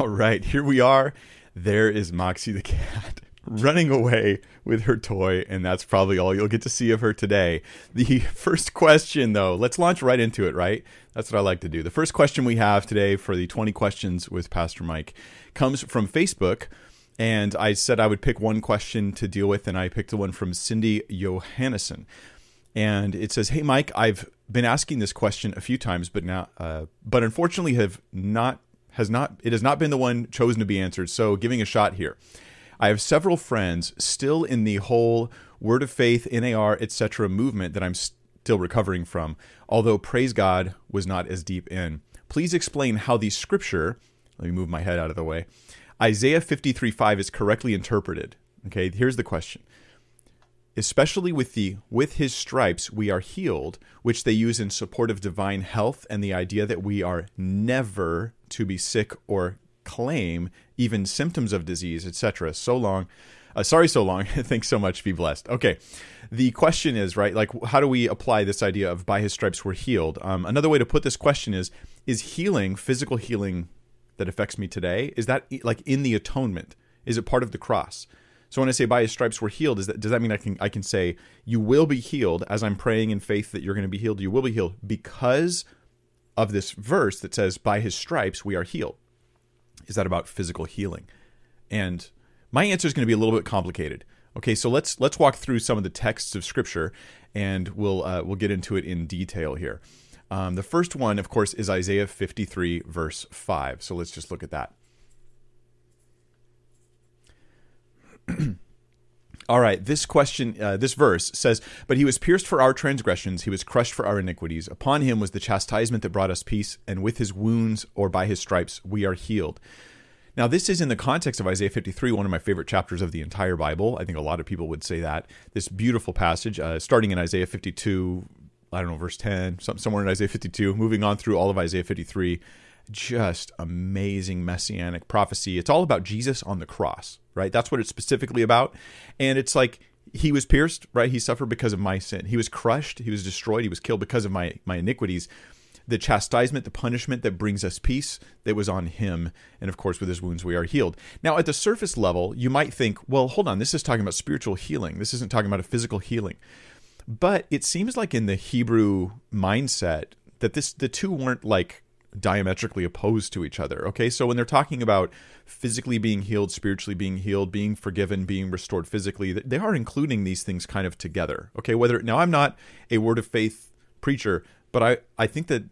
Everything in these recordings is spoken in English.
All right, here we are. There is Moxie the cat running away with her toy, and that's probably all you'll get to see of her today. The first question, though, let's launch right into it, right? That's what I like to do. The first question we have today for the 20 questions with Pastor Mike comes from Facebook. And I said I would pick one question to deal with, and I picked the one from Cindy Johannesson. And it says, "Hey Mike, I've been asking this question a few times, but now, uh, but unfortunately, have not has not it has not been the one chosen to be answered. So, giving a shot here. I have several friends still in the whole word of faith, NAR, etc. movement that I'm still recovering from, although praise God was not as deep in. Please explain how the scripture, let me move my head out of the way, Isaiah 53 5 is correctly interpreted. Okay, here's the question. Especially with the with his stripes we are healed, which they use in support of divine health and the idea that we are never to be sick or claim even symptoms of disease, etc. So long. Uh, sorry, so long. Thanks so much. Be blessed. Okay. The question is, right, like, how do we apply this idea of by his stripes we're healed? Um, another way to put this question is Is healing, physical healing that affects me today, is that like in the atonement? Is it part of the cross? So when I say by his stripes we're healed, is that does that mean I can I can say you will be healed as I'm praying in faith that you're going to be healed? You will be healed because of this verse that says by his stripes we are healed is that about physical healing? And my answer is going to be a little bit complicated. Okay, so let's let's walk through some of the texts of Scripture, and we'll uh, we'll get into it in detail here. Um, the first one, of course, is Isaiah 53, verse 5. So let's just look at that. All right, this question, uh, this verse says, But he was pierced for our transgressions, he was crushed for our iniquities. Upon him was the chastisement that brought us peace, and with his wounds or by his stripes we are healed. Now, this is in the context of Isaiah 53, one of my favorite chapters of the entire Bible. I think a lot of people would say that. This beautiful passage, uh, starting in Isaiah 52, I don't know, verse 10, somewhere in Isaiah 52, moving on through all of Isaiah 53 just amazing messianic prophecy. It's all about Jesus on the cross, right? That's what it's specifically about. And it's like he was pierced, right? He suffered because of my sin. He was crushed, he was destroyed, he was killed because of my my iniquities. The chastisement, the punishment that brings us peace that was on him. And of course, with his wounds, we are healed. Now, at the surface level, you might think, well, hold on, this is talking about spiritual healing. This isn't talking about a physical healing. But it seems like in the Hebrew mindset that this the two weren't like diametrically opposed to each other. Okay, so when they're talking about physically being healed, spiritually being healed, being forgiven, being restored physically, they are including these things kind of together. Okay, whether now I'm not a word of faith preacher, but I I think that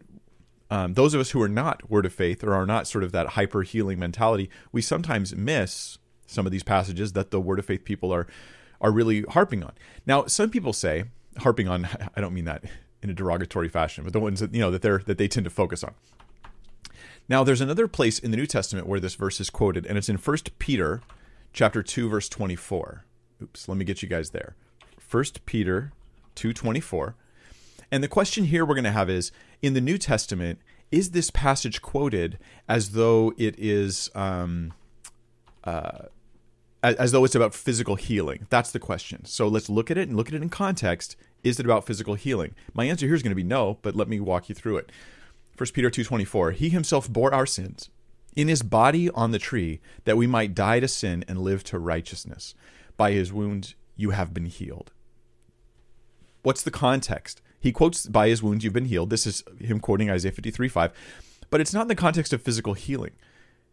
um, those of us who are not word of faith or are not sort of that hyper healing mentality, we sometimes miss some of these passages that the word of faith people are are really harping on. Now, some people say harping on. I don't mean that in a derogatory fashion, but the ones that you know that they're that they tend to focus on. Now, there's another place in the New Testament where this verse is quoted, and it's in 1 Peter chapter 2, verse 24. Oops, let me get you guys there. 1 Peter 2.24. And the question here we're going to have is, in the New Testament, is this passage quoted as though it is... Um, uh, as though it's about physical healing? That's the question. So let's look at it and look at it in context. Is it about physical healing? My answer here is going to be no, but let me walk you through it. 1 Peter 2:24 He himself bore our sins in his body on the tree that we might die to sin and live to righteousness. By his wounds you have been healed. What's the context? He quotes by his wounds you've been healed. This is him quoting Isaiah 53:5, but it's not in the context of physical healing.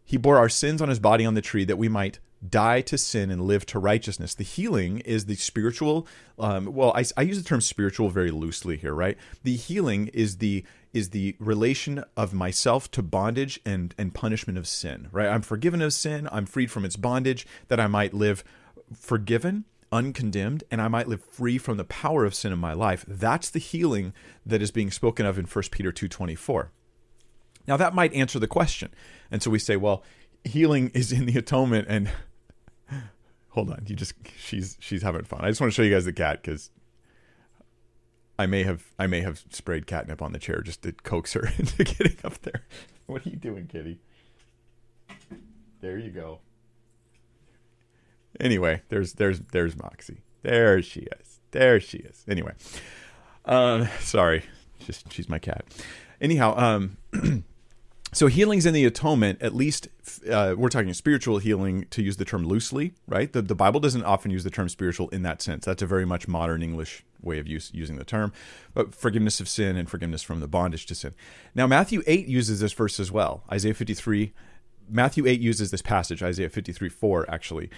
He bore our sins on his body on the tree that we might die to sin and live to righteousness. The healing is the spiritual. Um, well, I, I, use the term spiritual very loosely here, right? The healing is the is the relation of myself to bondage and and punishment of sin, right? I'm forgiven of sin. I'm freed from its bondage. That I might live forgiven, uncondemned, and I might live free from the power of sin in my life. That's the healing that is being spoken of in 1 Peter two twenty four. Now that might answer the question, and so we say, well, healing is in the atonement and hold on you just she's she's having fun i just want to show you guys the cat because i may have i may have sprayed catnip on the chair just to coax her into getting up there. What are you doing kitty? There you go. Anyway there's there's there's moxie. There she is. There she is. Anyway uh sorry. Just she's my cat. Anyhow um So healings in the atonement, at least uh, we're talking spiritual healing to use the term loosely, right? The, the Bible doesn't often use the term spiritual in that sense. That's a very much modern English way of use, using the term, but forgiveness of sin and forgiveness from the bondage to sin. Now, Matthew 8 uses this verse as well. Isaiah 53, Matthew 8 uses this passage, Isaiah 53 4, actually,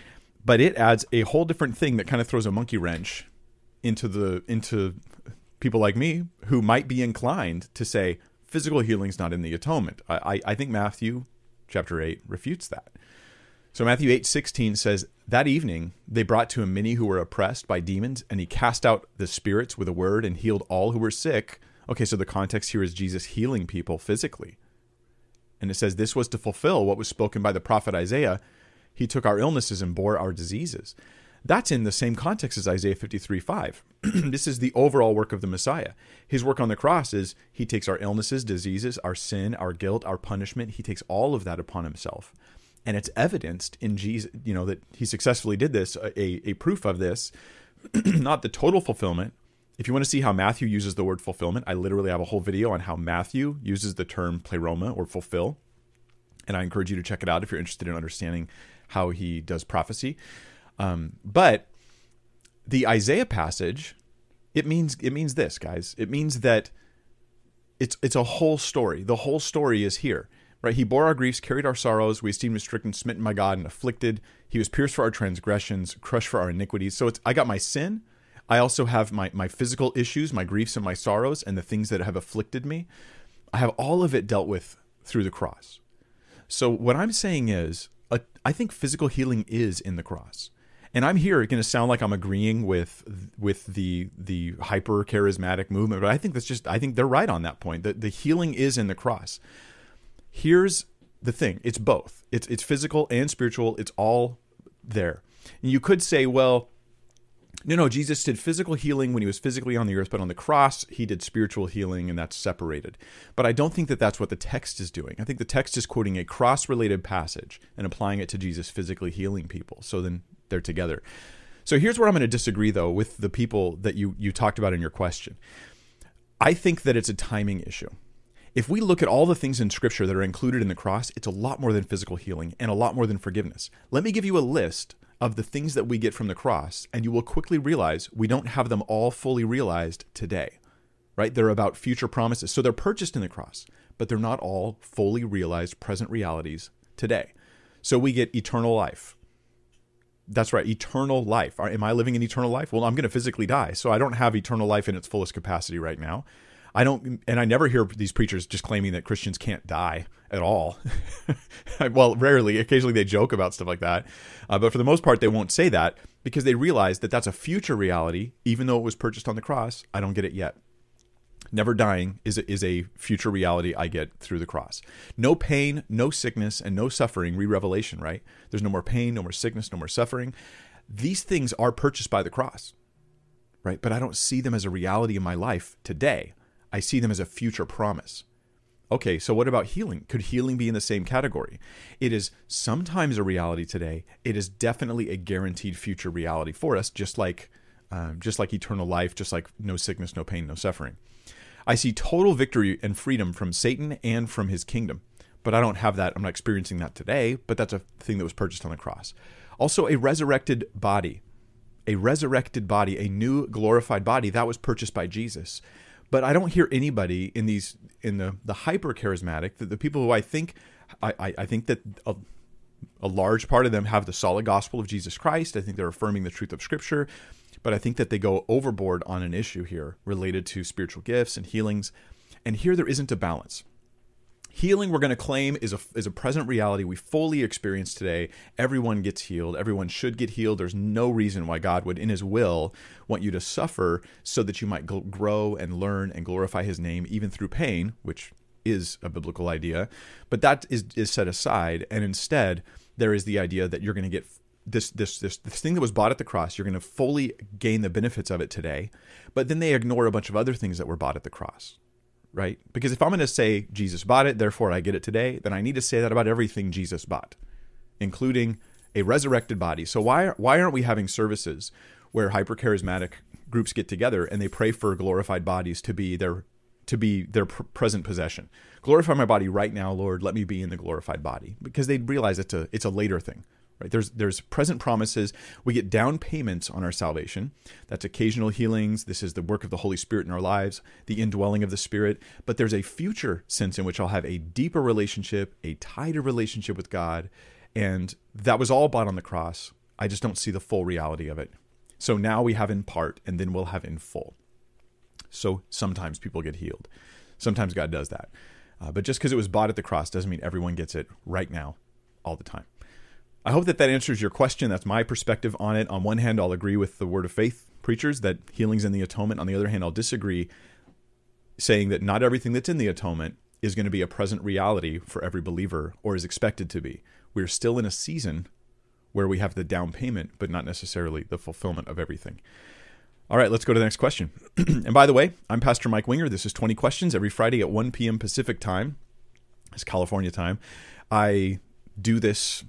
but it adds a whole different thing that kind of throws a monkey wrench into the into people like me who might be inclined to say physical healing is not in the atonement. I, I, I think Matthew chapter 8 refutes that. So Matthew 8, 16 says, That evening they brought to him many who were oppressed by demons, and he cast out the spirits with a word and healed all who were sick. Okay, so the context here is Jesus healing people physically. And it says, This was to fulfill what was spoken by the prophet Isaiah. He took our illnesses and bore our diseases. That's in the same context as Isaiah 53 5. this is the overall work of the Messiah. His work on the cross is he takes our illnesses, diseases, our sin, our guilt, our punishment. He takes all of that upon himself. And it's evidenced in Jesus, you know, that he successfully did this, a, a proof of this, not the total fulfillment. If you want to see how Matthew uses the word fulfillment, I literally have a whole video on how Matthew uses the term pleroma or fulfill. And I encourage you to check it out if you're interested in understanding how he does prophecy. Um, but the Isaiah passage, it means it means this, guys. It means that it's it's a whole story. The whole story is here. Right? He bore our griefs, carried our sorrows. We esteemed him stricken, smitten by God, and afflicted. He was pierced for our transgressions, crushed for our iniquities. So it's I got my sin. I also have my my physical issues, my griefs and my sorrows, and the things that have afflicted me. I have all of it dealt with through the cross. So what I'm saying is, uh, I think physical healing is in the cross and I'm here going to sound like I'm agreeing with with the the hyper charismatic movement, but I think that's just I think they're right on that point. That the healing is in the cross. Here's the thing: it's both. It's it's physical and spiritual. It's all there. And you could say, well, no, no, Jesus did physical healing when he was physically on the earth, but on the cross, he did spiritual healing, and that's separated. But I don't think that that's what the text is doing. I think the text is quoting a cross related passage and applying it to Jesus physically healing people. So then they're together. So here's where I'm going to disagree though with the people that you you talked about in your question. I think that it's a timing issue. If we look at all the things in scripture that are included in the cross, it's a lot more than physical healing and a lot more than forgiveness. Let me give you a list of the things that we get from the cross, and you will quickly realize we don't have them all fully realized today. Right? They're about future promises. So they're purchased in the cross, but they're not all fully realized present realities today. So we get eternal life, that's right, eternal life. Am I living in eternal life? Well, I'm going to physically die, so I don't have eternal life in its fullest capacity right now. I don't, and I never hear these preachers just claiming that Christians can't die at all. well, rarely, occasionally they joke about stuff like that, uh, but for the most part, they won't say that because they realize that that's a future reality, even though it was purchased on the cross. I don't get it yet never dying is a, is a future reality I get through the cross. No pain, no sickness, and no suffering, re revelation, right? There's no more pain, no more sickness, no more suffering. These things are purchased by the cross, right? But I don't see them as a reality in my life today. I see them as a future promise. Okay, so what about healing? Could healing be in the same category? It is sometimes a reality today. It is definitely a guaranteed future reality for us, just like, um, just like eternal life, just like no sickness, no pain, no suffering. I see total victory and freedom from Satan and from his kingdom. But I don't have that. I'm not experiencing that today, but that's a thing that was purchased on the cross. Also, a resurrected body. A resurrected body, a new glorified body that was purchased by Jesus. But I don't hear anybody in these in the the hyper charismatic, the, the people who I think I, I, I think that a, a large part of them have the solid gospel of Jesus Christ. I think they're affirming the truth of Scripture. But I think that they go overboard on an issue here related to spiritual gifts and healings. And here there isn't a balance. Healing, we're going to claim, is a, is a present reality we fully experience today. Everyone gets healed. Everyone should get healed. There's no reason why God would, in His will, want you to suffer so that you might grow and learn and glorify His name, even through pain, which is a biblical idea. But that is, is set aside. And instead, there is the idea that you're going to get this this this this thing that was bought at the cross you're going to fully gain the benefits of it today but then they ignore a bunch of other things that were bought at the cross right because if i'm going to say jesus bought it therefore i get it today then i need to say that about everything jesus bought including a resurrected body so why why aren't we having services where hyper charismatic groups get together and they pray for glorified bodies to be their to be their pr- present possession. Glorify my body right now, Lord. Let me be in the glorified body, because they realize it's a it's a later thing. Right? There's there's present promises. We get down payments on our salvation. That's occasional healings. This is the work of the Holy Spirit in our lives, the indwelling of the Spirit. But there's a future sense in which I'll have a deeper relationship, a tighter relationship with God, and that was all bought on the cross. I just don't see the full reality of it. So now we have in part, and then we'll have in full. So sometimes people get healed. Sometimes God does that. Uh, but just because it was bought at the cross doesn't mean everyone gets it right now, all the time. I hope that that answers your question. That's my perspective on it. On one hand, I'll agree with the word of faith preachers that healing's in the atonement. On the other hand, I'll disagree, saying that not everything that's in the atonement is going to be a present reality for every believer or is expected to be. We're still in a season where we have the down payment, but not necessarily the fulfillment of everything. All right, let's go to the next question. and by the way, I'm Pastor Mike Winger. This is 20 Questions every Friday at 1 p.m. Pacific time. It's California time. I do this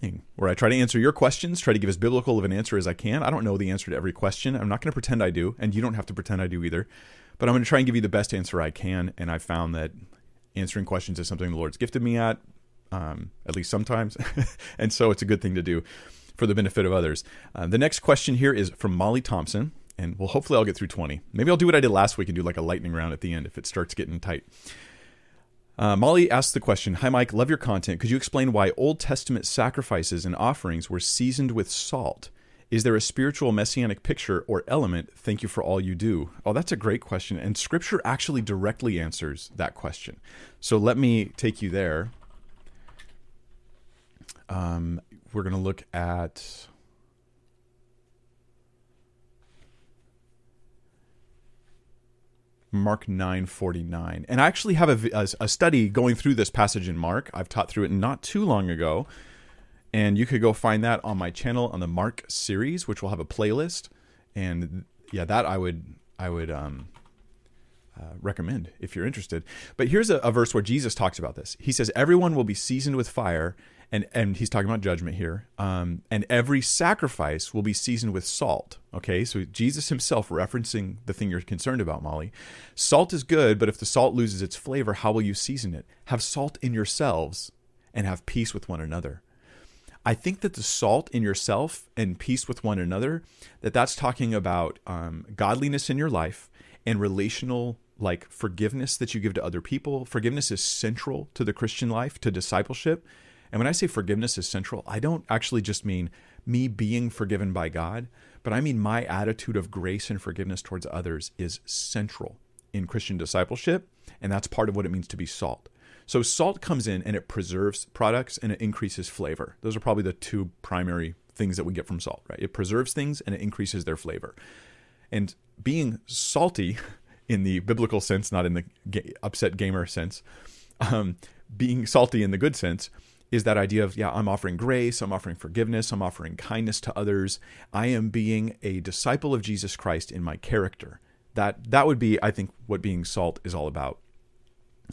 thing where I try to answer your questions, try to give as biblical of an answer as I can. I don't know the answer to every question. I'm not going to pretend I do, and you don't have to pretend I do either. But I'm going to try and give you the best answer I can. And I found that answering questions is something the Lord's gifted me at, um, at least sometimes. and so it's a good thing to do for the benefit of others. Uh, the next question here is from Molly Thompson. And well, hopefully I'll get through 20. Maybe I'll do what I did last week and do like a lightning round at the end if it starts getting tight. Uh, Molly asks the question Hi, Mike, love your content. Could you explain why Old Testament sacrifices and offerings were seasoned with salt? Is there a spiritual messianic picture or element? Thank you for all you do. Oh, that's a great question. And scripture actually directly answers that question. So let me take you there. Um, we're going to look at. Mark 9:49. And I actually have a, a, study going through this passage in Mark. I've taught through it not too long ago. And you could go find that on my channel on the Mark series, which will have a playlist. And yeah, that I would I would um, uh, recommend if you're interested. But here's a, a verse where Jesus talks about this. He says, "Everyone will be seasoned with fire, and and he's talking about judgment here. Um, and every sacrifice will be seasoned with salt. Okay, so Jesus himself referencing the thing you're concerned about, Molly. Salt is good, but if the salt loses its flavor, how will you season it? Have salt in yourselves, and have peace with one another. I think that the salt in yourself and peace with one another, that that's talking about um, godliness in your life and relational like forgiveness that you give to other people. Forgiveness is central to the Christian life, to discipleship. And when I say forgiveness is central, I don't actually just mean me being forgiven by God, but I mean my attitude of grace and forgiveness towards others is central in Christian discipleship. And that's part of what it means to be salt. So salt comes in and it preserves products and it increases flavor. Those are probably the two primary things that we get from salt, right? It preserves things and it increases their flavor. And being salty in the biblical sense, not in the upset gamer sense, um, being salty in the good sense is that idea of, yeah, I'm offering grace, I'm offering forgiveness, I'm offering kindness to others. I am being a disciple of Jesus Christ in my character. That that would be, I think, what being salt is all about.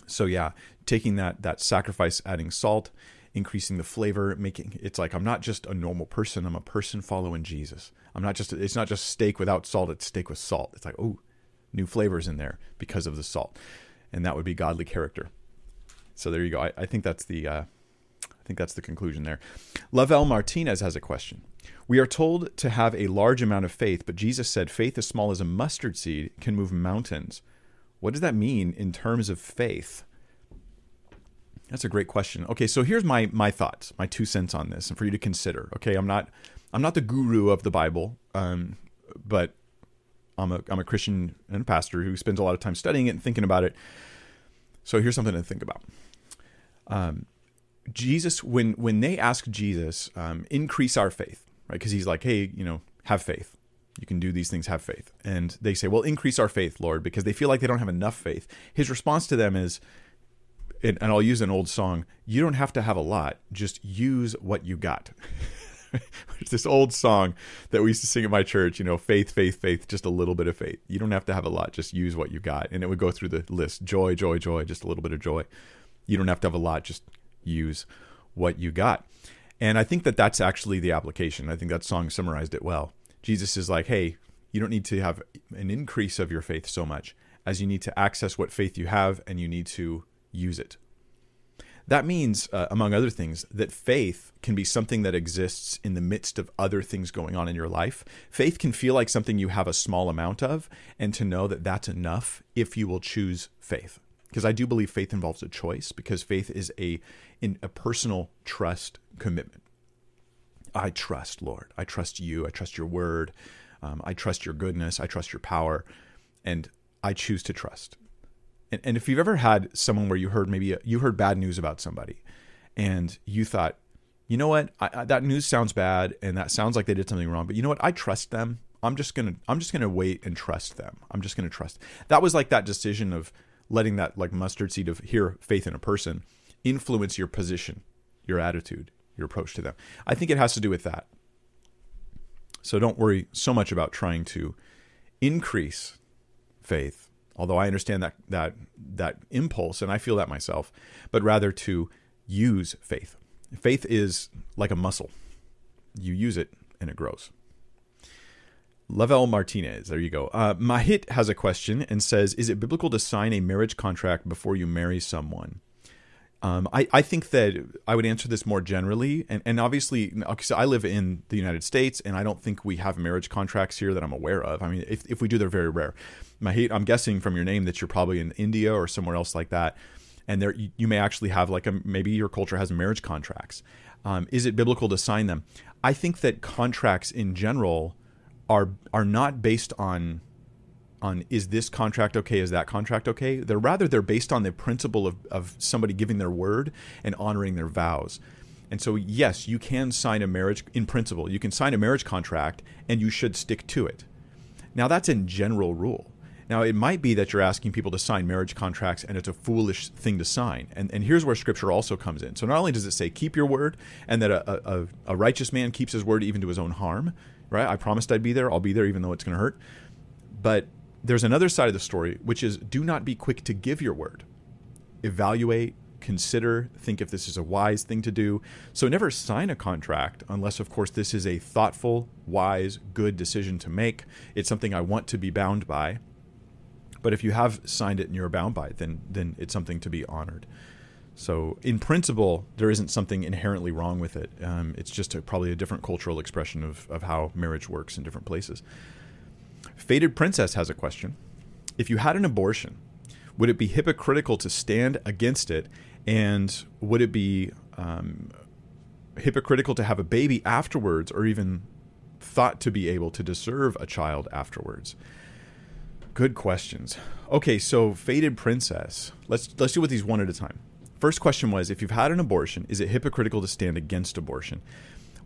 So yeah, taking that that sacrifice, adding salt, increasing the flavor, making it's like I'm not just a normal person, I'm a person following Jesus. I'm not just it's not just steak without salt, it's steak with salt. It's like, oh, new flavors in there because of the salt. And that would be godly character. So there you go. I, I think that's the uh, think that's the conclusion there. Lavelle Martinez has a question. We are told to have a large amount of faith, but Jesus said faith as small as a mustard seed can move mountains. What does that mean in terms of faith? That's a great question. Okay, so here's my my thoughts, my two cents on this, and for you to consider. Okay, I'm not I'm not the guru of the Bible, um, but I'm a I'm a Christian and a pastor who spends a lot of time studying it and thinking about it. So here's something to think about. Um, Jesus, when when they ask Jesus, um, increase our faith, right? Because he's like, hey, you know, have faith. You can do these things, have faith. And they say, well, increase our faith, Lord, because they feel like they don't have enough faith. His response to them is, and I'll use an old song, you don't have to have a lot, just use what you got. It's this old song that we used to sing at my church, you know, faith, faith, faith, just a little bit of faith. You don't have to have a lot, just use what you got. And it would go through the list joy, joy, joy, just a little bit of joy. You don't have to have a lot, just use what you got. And I think that that's actually the application. I think that song summarized it well. Jesus is like, hey, you don't need to have an increase of your faith so much as you need to access what faith you have and you need to use it. That means, uh, among other things, that faith can be something that exists in the midst of other things going on in your life. Faith can feel like something you have a small amount of, and to know that that's enough if you will choose faith. Because I do believe faith involves a choice, because faith is a in a personal trust commitment. I trust, Lord. I trust you. I trust your word. Um, I trust your goodness. I trust your power. And I choose to trust and, and if you've ever had someone where you heard maybe a, you heard bad news about somebody and you thought you know what I, I, that news sounds bad and that sounds like they did something wrong but you know what i trust them i'm just gonna i'm just gonna wait and trust them i'm just gonna trust that was like that decision of letting that like mustard seed of here faith in a person influence your position your attitude your approach to them i think it has to do with that so don't worry so much about trying to increase faith although I understand that that that impulse and I feel that myself, but rather to use faith. Faith is like a muscle. You use it and it grows. Lavelle Martinez, there you go. Uh, Mahit has a question and says, "Is it biblical to sign a marriage contract before you marry someone?" Um, I, I think that I would answer this more generally, and, and obviously, so I live in the United States, and I don't think we have marriage contracts here that I'm aware of. I mean, if, if we do, they're very rare. Mahit, I'm guessing from your name that you're probably in India or somewhere else like that, and there you, you may actually have like a maybe your culture has marriage contracts. Um, is it biblical to sign them? I think that contracts in general are are not based on on is this contract okay is that contract okay? They're rather they're based on the principle of, of somebody giving their word and honoring their vows. And so yes you can sign a marriage in principle you can sign a marriage contract and you should stick to it. Now that's in general rule. Now it might be that you're asking people to sign marriage contracts and it's a foolish thing to sign. And, and here's where scripture also comes in. So not only does it say keep your word and that a, a, a righteous man keeps his word even to his own harm right i promised i'd be there i'll be there even though it's going to hurt but there's another side of the story, which is do not be quick to give your word. Evaluate, consider, think if this is a wise thing to do. So never sign a contract unless, of course, this is a thoughtful, wise, good decision to make. It's something I want to be bound by. But if you have signed it and you're bound by it, then then it's something to be honored. So, in principle, there isn't something inherently wrong with it. Um, it's just a, probably a different cultural expression of, of how marriage works in different places. Faded Princess has a question. If you had an abortion, would it be hypocritical to stand against it? And would it be um, hypocritical to have a baby afterwards or even thought to be able to deserve a child afterwards? Good questions. Okay, so Faded Princess. Let's let's do with these one at a time. First question was if you've had an abortion, is it hypocritical to stand against abortion?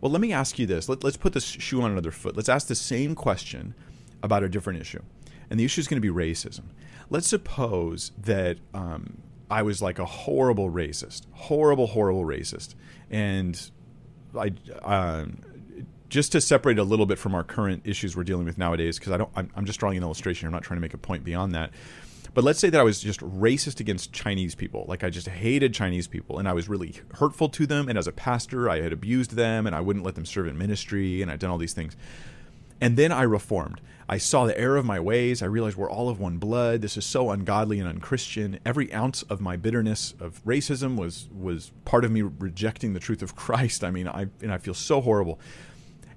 Well, let me ask you this. Let, us put this shoe on another foot. Let's ask the same question about a different issue. And the issue is going to be racism. Let's suppose that um, I was like a horrible racist, horrible, horrible racist. And I, uh, just to separate a little bit from our current issues we're dealing with nowadays, because I don't, I'm, I'm just drawing an illustration. I'm not trying to make a point beyond that. But let's say that I was just racist against Chinese people. Like I just hated Chinese people and I was really hurtful to them. And as a pastor, I had abused them and I wouldn't let them serve in ministry and I'd done all these things. And then I reformed. I saw the error of my ways. I realized we're all of one blood. This is so ungodly and unchristian. Every ounce of my bitterness of racism was was part of me rejecting the truth of Christ. I mean, I and I feel so horrible.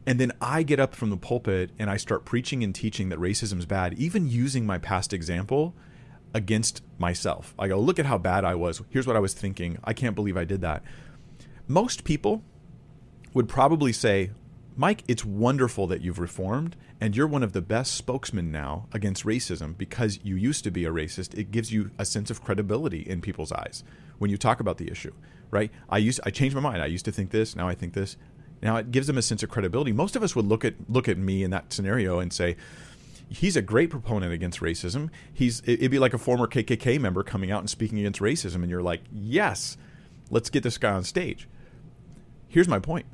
And then I get up from the pulpit and I start preaching and teaching that racism is bad, even using my past example against myself. I go, look at how bad I was. Here's what I was thinking. I can't believe I did that. Most people would probably say, Mike, it's wonderful that you've reformed and you're one of the best spokesmen now against racism because you used to be a racist. It gives you a sense of credibility in people's eyes when you talk about the issue, right? I used I changed my mind. I used to think this, now I think this. Now it gives them a sense of credibility. Most of us would look at look at me in that scenario and say, he's a great proponent against racism. He's it'd be like a former KKK member coming out and speaking against racism, and you're like, yes, let's get this guy on stage. Here's my point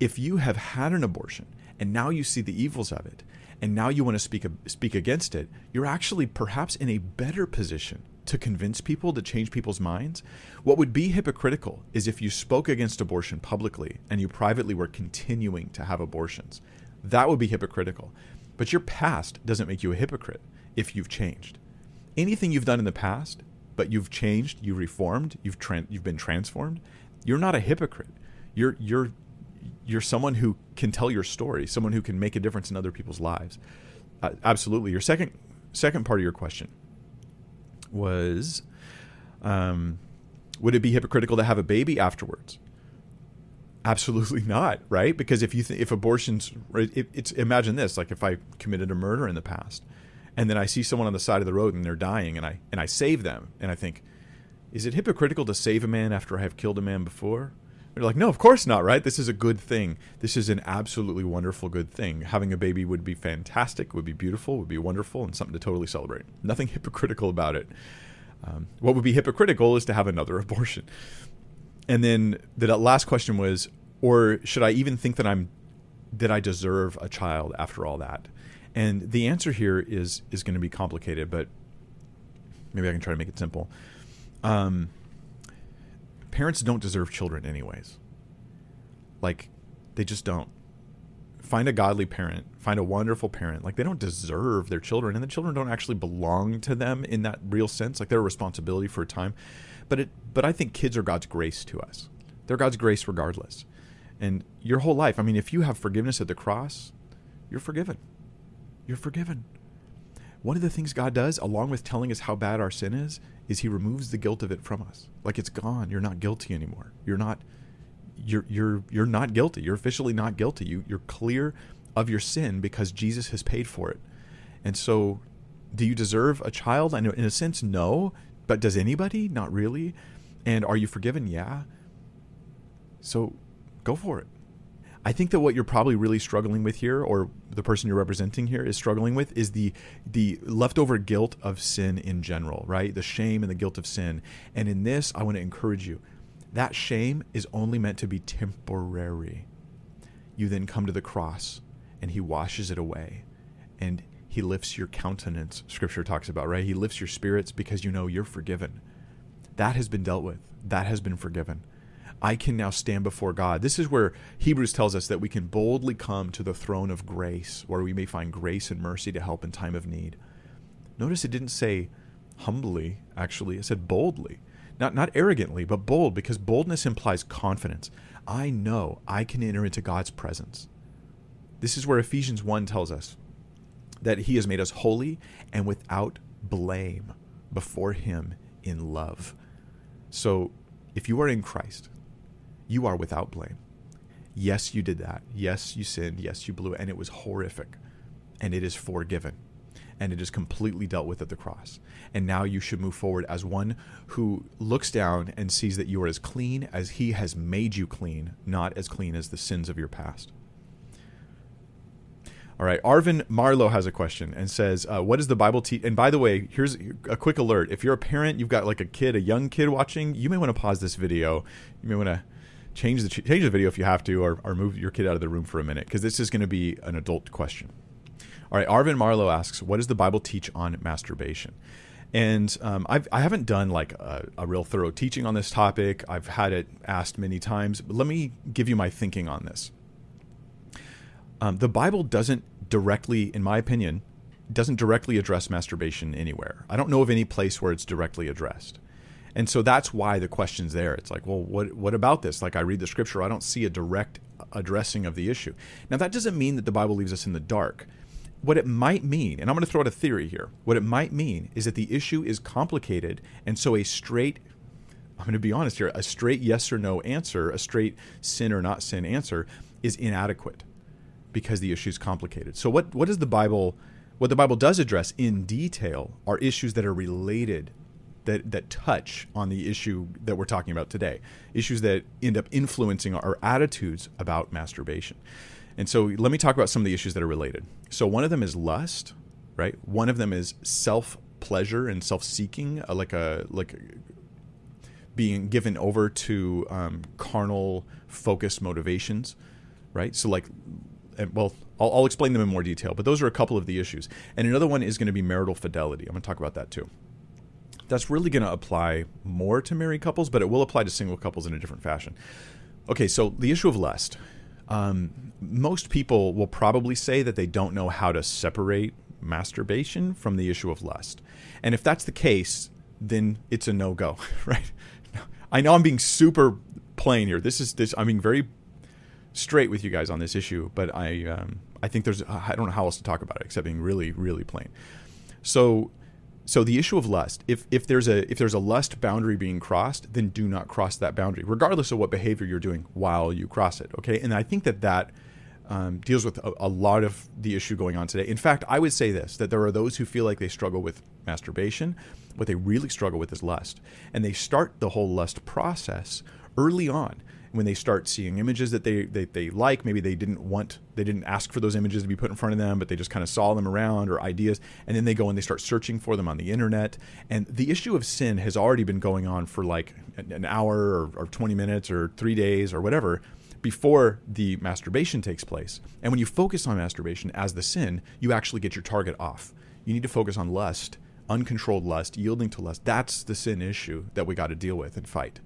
if you have had an abortion and now you see the evils of it and now you want to speak speak against it, you're actually perhaps in a better position to convince people to change people's minds. What would be hypocritical is if you spoke against abortion publicly and you privately were continuing to have abortions. That would be hypocritical. But your past doesn't make you a hypocrite if you've changed. anything you've done in the past, but you've changed, you've reformed, you've tran- you've been transformed, you're not a hypocrite. You're you're you're someone who can tell your story, someone who can make a difference in other people's lives. Uh, absolutely. Your second second part of your question was, um, would it be hypocritical to have a baby afterwards? Absolutely not, right? Because if you th- if abortions, it, it's imagine this: like if I committed a murder in the past, and then I see someone on the side of the road and they're dying, and I and I save them, and I think, is it hypocritical to save a man after I have killed a man before? They're like, no, of course not, right? This is a good thing. This is an absolutely wonderful good thing. Having a baby would be fantastic, would be beautiful, would be wonderful, and something to totally celebrate. Nothing hypocritical about it. Um, what would be hypocritical is to have another abortion. And then the last question was, or should I even think that I'm that I deserve a child after all that? And the answer here is is going to be complicated, but maybe I can try to make it simple. Um, parents don't deserve children, anyways. Like, they just don't. Find a godly parent, find a wonderful parent. Like, they don't deserve their children, and the children don't actually belong to them in that real sense. Like, they're a responsibility for a time. But it, but I think kids are God's grace to us. They're God's grace regardless. And your whole life, I mean, if you have forgiveness at the cross, you're forgiven. You're forgiven. One of the things God does, along with telling us how bad our sin is, is He removes the guilt of it from us. Like it's gone. You're not guilty anymore. You're not. You're you're you're not guilty. You're officially not guilty. You you're clear of your sin because Jesus has paid for it. And so, do you deserve a child? I know, in a sense, no. But does anybody? Not really. And are you forgiven? Yeah. So, go for it. I think that what you're probably really struggling with here, or the person you're representing here is struggling with, is the the leftover guilt of sin in general, right? The shame and the guilt of sin. And in this, I want to encourage you. That shame is only meant to be temporary. You then come to the cross and he washes it away. And he lifts your countenance, scripture talks about, right? He lifts your spirits because you know you're forgiven. That has been dealt with. That has been forgiven. I can now stand before God. This is where Hebrews tells us that we can boldly come to the throne of grace, where we may find grace and mercy to help in time of need. Notice it didn't say humbly, actually, it said boldly. Not, not arrogantly, but bold, because boldness implies confidence. I know I can enter into God's presence. This is where Ephesians 1 tells us that He has made us holy and without blame before Him in love. So if you are in Christ, you are without blame. Yes, you did that. Yes, you sinned. Yes, you blew it. And it was horrific. And it is forgiven. And it is completely dealt with at the cross. And now you should move forward as one who looks down and sees that you are as clean as He has made you clean, not as clean as the sins of your past. All right, Arvin Marlow has a question and says, uh, "What does the Bible teach?" And by the way, here's a quick alert: if you're a parent, you've got like a kid, a young kid watching, you may want to pause this video. You may want to change the change the video if you have to, or, or move your kid out of the room for a minute because this is going to be an adult question. All right, Arvin Marlow asks, "What does the Bible teach on masturbation?" And um, I've, I haven't done like a, a, real thorough teaching on this topic. I've had it asked many times, but let me give you my thinking on this. Um, the Bible doesn't directly, in my opinion, doesn't directly address masturbation anywhere. I don't know of any place where it's directly addressed. And so that's why the question's there. It's like, well, what what about this? Like I read the scripture, I don't see a direct addressing of the issue. Now that doesn't mean that the Bible leaves us in the dark. What it might mean, and I'm going to throw out a theory here. What it might mean is that the issue is complicated, and so a straight I'm going to be honest here, a straight yes or no answer, a straight sin or not sin answer is inadequate because the issue is complicated. So what what does the Bible what the Bible does address in detail are issues that are related that that touch on the issue that we're talking about today, issues that end up influencing our attitudes about masturbation. And so let me talk about some of the issues that are related. So one of them is lust, right? One of them is self pleasure and self seeking, uh, like a like being given over to um, carnal focused motivations, right? So like, well, I'll, I'll explain them in more detail, but those are a couple of the issues. And another one is going to be marital fidelity. I'm going to talk about that too that's really going to apply more to married couples, but it will apply to single couples in a different fashion. Okay, so the issue of lust. Um, most people will probably say that they don't know how to separate masturbation from the issue of lust. And if that's the case, then it's a no go, right? I know I'm being super plain here. This is this. I'm being very straight with you guys on this issue, but I um, I think there's I don't know how else to talk about it except being really really plain. So so the issue of lust, if if there's a if there's a lust boundary being crossed, then do not cross that boundary, regardless of what behavior you're doing while you cross it. Okay, and I think that that um, deals with a, a, lot of the issue going on today. In fact, I would say this that there are those who feel like they struggle with masturbation. What they really struggle with is lust. And they start the whole lust process early on when they start seeing images that they, they, they like maybe they didn't want they didn't ask for those images to be put in front of them but they just kind of saw them around or ideas and then they go and they start searching for them on the internet and the issue of sin has already been going on for like an hour or, or 20 minutes or three days or whatever before the masturbation takes place. And when you focus on masturbation as the sin, you actually get your target off. You need to focus on lust, uncontrolled lust, yielding to lust. That's the sin issue that we got to deal with and fight.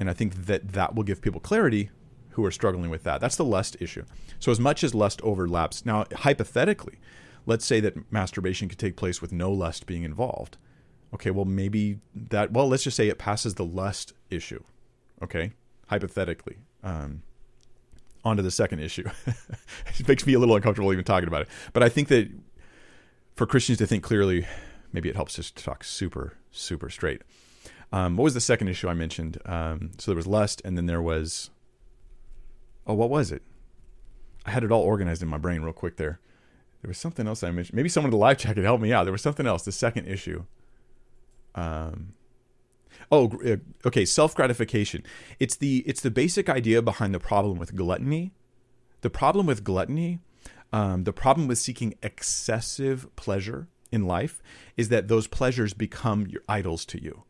And I think that that will give people clarity who are struggling with that. That's the lust issue. So, as much as lust overlaps, now, hypothetically, let's say that masturbation could take place with no lust being involved. Okay, well, maybe that, well, let's just say it passes the lust issue. Okay, hypothetically. Um, onto the second issue. it makes me a little uncomfortable even talking about it. But I think that for Christians to think clearly, maybe it helps us to talk super, super straight. Um, what was the second issue I mentioned? Um, so there was lust, and then there was, oh, what was it? I had it all organized in my brain real quick there. There was something else I mentioned. Maybe someone in the live chat could help me out. There was something else. The second issue. Um, Oh, uh, okay. Self gratification. It's the it's the basic idea behind the problem with gluttony. The problem with gluttony, um, the problem with seeking excessive pleasure in life, is that those pleasures become your idols to you.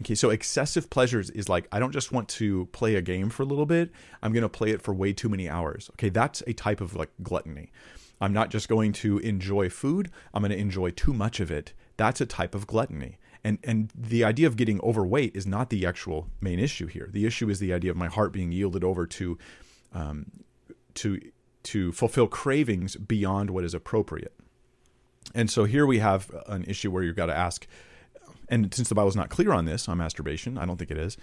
Okay, so excessive pleasures is like I don't just want to play a game for a little bit. I'm going to play it for way too many hours. Okay, that's a type of like gluttony. I'm not just going to enjoy food. I'm going to enjoy too much of it. That's a type of gluttony and and the idea of getting overweight is not the actual main issue here. The issue is the idea of my heart being yielded over to um, to to fulfill cravings beyond what is appropriate. And so here we have an issue where you've got to ask, and since the Bible's not clear on this on masturbation, I don't think it is.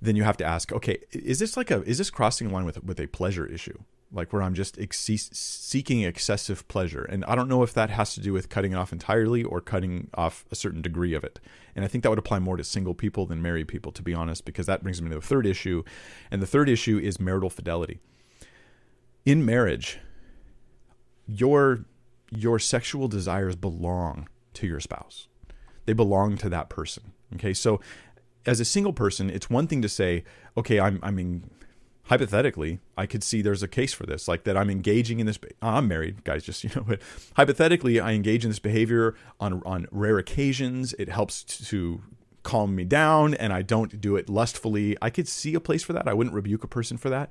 Then you have to ask, okay, is this like a is this crossing a line with with a pleasure issue? like where I'm just ex- seeking excessive pleasure. And I don't know if that has to do with cutting it off entirely or cutting off a certain degree of it. And I think that would apply more to single people than married people, to be honest, because that brings me to the third issue. And the third issue is marital fidelity. In marriage, your your sexual desires belong to your spouse. They belong to that person. Okay, so as a single person, it's one thing to say, okay, I'm I mean, hypothetically, I could see there's a case for this, like that I'm engaging in this. I'm married, guys, just you know, but hypothetically, I engage in this behavior on on rare occasions. It helps to calm me down, and I don't do it lustfully. I could see a place for that. I wouldn't rebuke a person for that.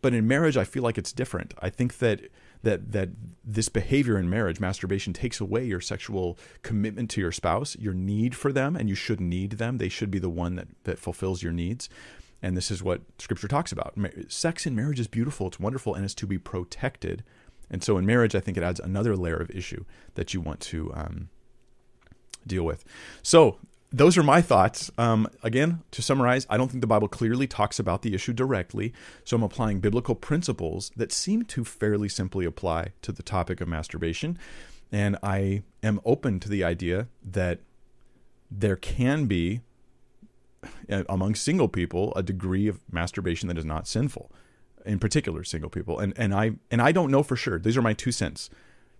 But in marriage, I feel like it's different. I think that that that this behavior in marriage, masturbation, takes away your sexual commitment to your spouse, your need for them, and you should need them. They should be the one that that fulfills your needs. And this is what scripture talks about. Sex in marriage is beautiful, it's wonderful, and it's to be protected. And so in marriage, I think it adds another layer of issue that you want to um, deal with. So those are my thoughts. Um, again, to summarize, I don't think the Bible clearly talks about the issue directly. So I'm applying biblical principles that seem to fairly simply apply to the topic of masturbation. And I am open to the idea that there can be uh, among single people a degree of masturbation that is not sinful in particular single people and and I and I don't know for sure these are my two cents